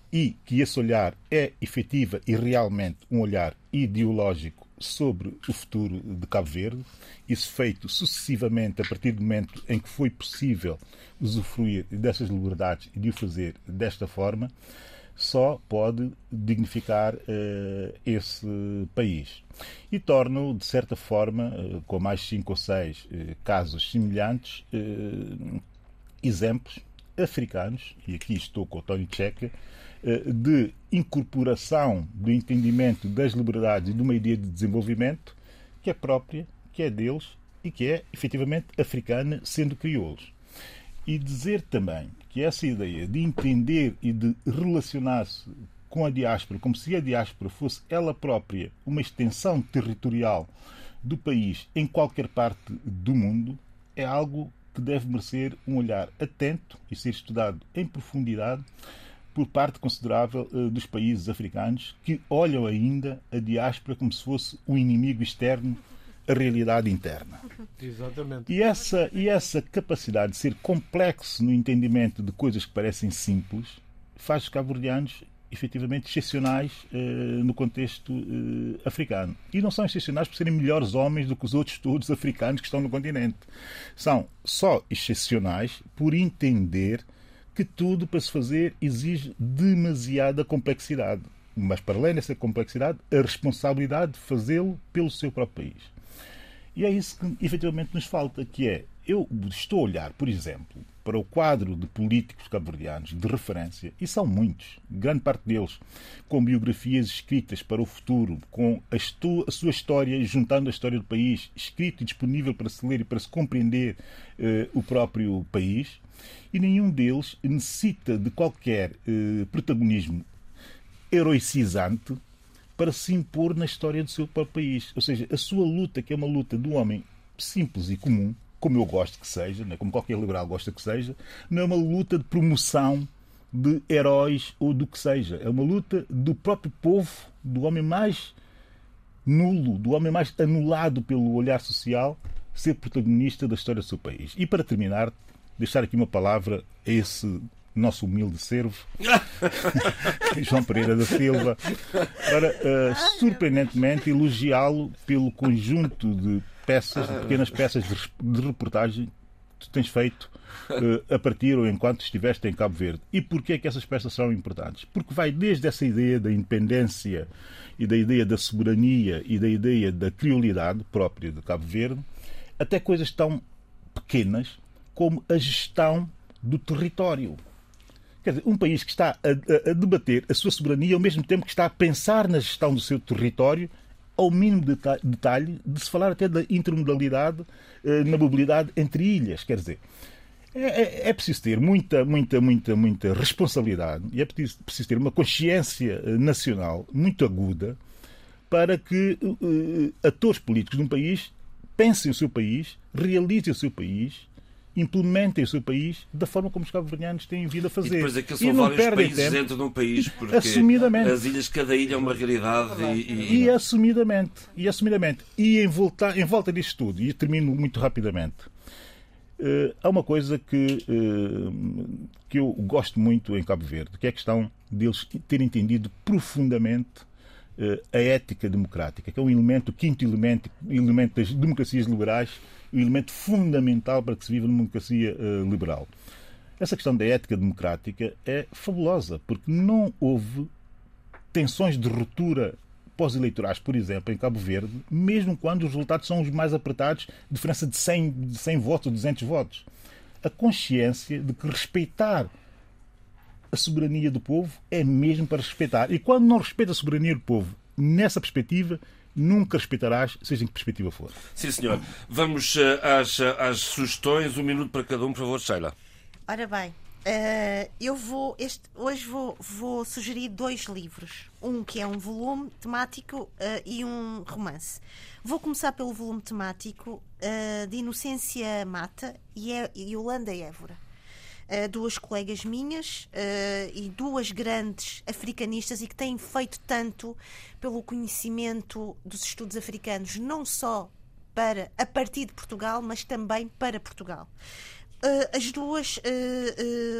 Speaker 5: e que esse olhar é efetiva e realmente um olhar ideológico sobre o futuro de Cabo Verde, isso feito sucessivamente a partir do momento em que foi possível usufruir dessas liberdades e de o fazer desta forma, só pode dignificar uh, esse país. E torna-o, de certa forma, uh, com mais cinco ou seis uh, casos semelhantes, exemplos africanos, e aqui estou com o Tony Checa, de incorporação do entendimento das liberdades e de uma ideia de desenvolvimento que é própria, que é deles e que é efetivamente africana, sendo crioulos. E dizer também que essa ideia de entender e de relacionar-se com a diáspora, como se a diáspora fosse ela própria uma extensão territorial do país em qualquer parte do mundo, é algo que deve merecer um olhar atento e ser estudado em profundidade por parte considerável uh, dos países africanos que olham ainda a diáspora como se fosse um inimigo externo à realidade interna.
Speaker 3: Exatamente.
Speaker 5: E essa, e essa capacidade de ser complexo no entendimento de coisas que parecem simples faz os cabo-verdianos efetivamente excepcionais uh, no contexto uh, africano. E não são excepcionais por serem melhores homens do que os outros todos africanos que estão no continente. São só excepcionais por entender que tudo para se fazer exige demasiada complexidade. Mas, para além dessa complexidade, a responsabilidade de fazê-lo pelo seu próprio país. E é isso que efetivamente nos falta, que é, eu estou a olhar, por exemplo, para o quadro de políticos cabo-verdianos de referência, e são muitos, grande parte deles com biografias escritas para o futuro, com a, a sua história, juntando a história do país, escrito e disponível para se ler e para se compreender eh, o próprio país, e nenhum deles necessita de qualquer eh, protagonismo heroicizante para se impor na história do seu próprio país. Ou seja, a sua luta, que é uma luta do homem simples e comum, como eu gosto que seja, né, como qualquer liberal gosta que seja, não é uma luta de promoção de heróis ou do que seja. É uma luta do próprio povo, do homem mais nulo, do homem mais anulado pelo olhar social, ser protagonista da história do seu país. E para terminar, deixar aqui uma palavra a esse nosso humilde servo, *laughs* João Pereira da Silva, para uh, surpreendentemente elogiá-lo pelo conjunto de peças, de pequenas peças de, de reportagem que tu tens feito uh, a partir ou enquanto estiveste em Cabo Verde. E porquê é que essas peças são importantes? Porque vai desde essa ideia da independência e da ideia da soberania e da ideia da criolidade própria de Cabo Verde, até coisas tão pequenas como a gestão do território. Quer dizer, um país que está a, a, a, debater a sua soberania ao mesmo tempo que está a pensar na gestão do seu território, ao mínimo detalhe, de se falar até da intermodalidade eh, na mobilidade entre ilhas. Quer dizer, é, é, é, preciso ter muita, muita, muita, muita responsabilidade e é preciso, preciso ter uma consciência eh, nacional muito aguda para que uh, atores políticos de um país pensem o seu país, realizem o seu país implementem o seu país da forma como os cabo-verdianos têm vindo a fazer. E
Speaker 2: depois aquilo são vários países tempo, dentro de um país, porque
Speaker 5: assumidamente.
Speaker 2: as ilhas, cada ilha é uma realidade. E,
Speaker 5: e... e assumidamente. E assumidamente. E em volta, em volta disto tudo, e termino muito rapidamente, uh, há uma coisa que, uh, que eu gosto muito em Cabo Verde, que é a questão deles terem entendido profundamente uh, a ética democrática, que é um elemento, o quinto elemento, elemento das democracias liberais, um elemento fundamental para que se viva numa democracia uh, liberal. Essa questão da ética democrática é fabulosa, porque não houve tensões de ruptura pós-eleitorais, por exemplo, em Cabo Verde, mesmo quando os resultados são os mais apertados, diferença de 100, de 100 votos ou 200 votos. A consciência de que respeitar a soberania do povo é mesmo para respeitar. E quando não respeita a soberania do povo nessa perspectiva, nunca respeitarás, seja em que perspectiva for.
Speaker 2: Sim, senhor. Vamos eh, às, eh, às sugestões. Um minuto para cada um, por favor, Sheila.
Speaker 4: Ora bem, uh, eu vou este, hoje vou, vou sugerir dois livros. Um que é um volume temático uh, e um romance. Vou começar pelo volume temático uh, de Inocência Mata e, é, e Yolanda Évora. Duas colegas minhas uh, e duas grandes africanistas e que têm feito tanto pelo conhecimento dos estudos africanos, não só para a partir de Portugal, mas também para Portugal. Uh, as duas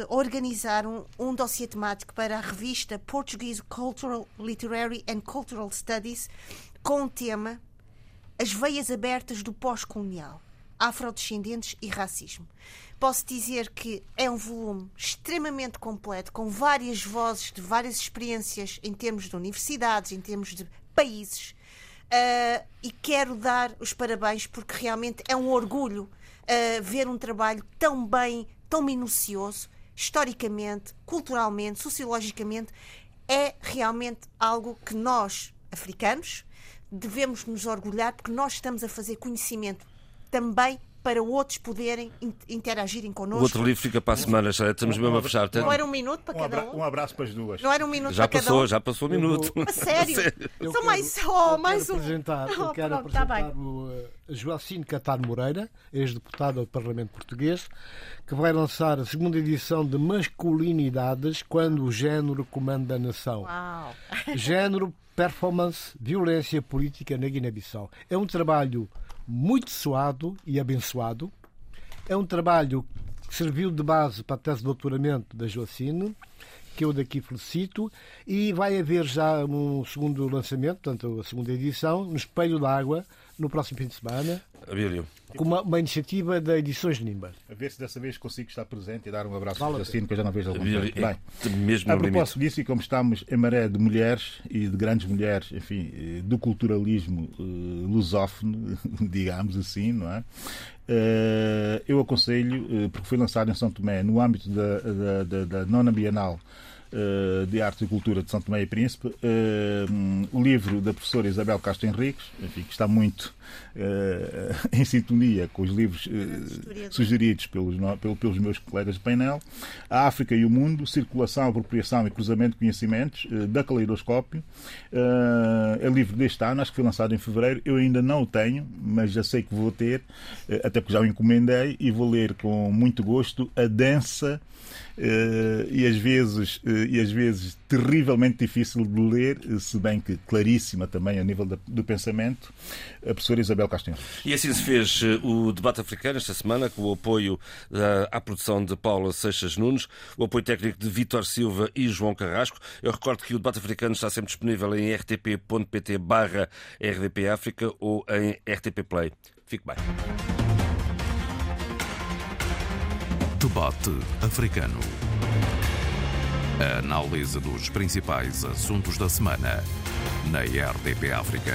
Speaker 4: organizaram um dossiê temático para a revista Portuguese Cultural, Literary and Cultural Studies com o tema As veias abertas do pós-colonial, afrodescendentes e racismo. Posso dizer que é um volume extremamente completo, com várias vozes de várias experiências em termos de universidades, em termos de países. Uh, e quero dar os parabéns porque realmente é um orgulho uh, ver um trabalho tão bem, tão minucioso, historicamente, culturalmente, sociologicamente. É realmente algo que nós, africanos, devemos nos orgulhar porque nós estamos a fazer conhecimento também para outros poderem interagirem connosco.
Speaker 2: O outro livro fica para a semana, já estamos mesmo a fechar.
Speaker 4: Não era um minuto para cada um?
Speaker 5: Um abraço para as duas.
Speaker 4: Não era um minuto
Speaker 2: já
Speaker 4: para
Speaker 2: passou,
Speaker 4: cada um?
Speaker 2: Já passou um minuto.
Speaker 4: A sério? *laughs* sério?
Speaker 3: Eu
Speaker 4: Só
Speaker 3: quero,
Speaker 4: mais, oh,
Speaker 3: eu
Speaker 4: mais
Speaker 3: quero
Speaker 4: um.
Speaker 3: Apresentar, *laughs* eu
Speaker 4: Oh,
Speaker 3: quero
Speaker 4: pronto, tá
Speaker 3: apresentar
Speaker 4: bem.
Speaker 3: o uh, Joacine Catar Moreira, ex-deputado do Parlamento Português, que vai lançar a segunda edição de Masculinidades quando o género comanda a nação.
Speaker 4: Uau. *laughs*
Speaker 3: Género, performance, violência política na Guiné-Bissau. É um trabalho muito suado e abençoado. É um trabalho que serviu de base para a tese de doutoramento da Joacine, que eu daqui felicito, e vai haver já um segundo lançamento, portanto, a segunda edição, no Espelho d'Água, no próximo fim de semana,
Speaker 2: Abílio.
Speaker 3: com uma, uma iniciativa da Edições de Nimba.
Speaker 5: A ver se dessa vez consigo estar presente e dar um abraço
Speaker 3: Vale a
Speaker 5: para Jacino, que eu já não vejo algum
Speaker 2: Abílio
Speaker 5: tempo. Bem,
Speaker 2: é mesmo
Speaker 5: a
Speaker 2: no limite.
Speaker 5: propósito disso, e como estamos em maré de mulheres e de grandes mulheres, enfim, do culturalismo eh, lusófono, *laughs* digamos assim, não é? Eh, eu aconselho, eh, porque foi lançado em São Tomé, no âmbito da, da, da, da nona Bienal de Arte e Cultura de São Tomé e Príncipe, eh, o livro da professora Isabel Castro Henriques, enfim, que está muito eh, *laughs* em sintonia com os livros eh, sugeridos pelos, pelos meus colegas de painel, A África e o Mundo, Circulação, Apropriação e Cruzamento de Conhecimentos, eh, da Caleidoscópio. Eh, É livro deste ano, acho que foi lançado em fevereiro. Eu ainda não o tenho, mas já sei que vou ter, eh, até porque já o encomendei e vou ler com muito gosto a eh, e às vezes eh, e às vezes terrivelmente difícil de ler, eh, se bem que claríssima também a nível do pensamento, a professora Isabel Castinho.
Speaker 2: E assim se fez eh, o debate africano esta semana, com o apoio eh, à produção de Paula Seixas Nunes, o apoio técnico de Vítor Silva e João Carrasco. Eu recordo que o debate africano está sempre disponível em rtp.pt barra RDP África ou em RTP Play. Fique bem.
Speaker 1: Debate africano. A análise dos principais assuntos da semana na RDP África.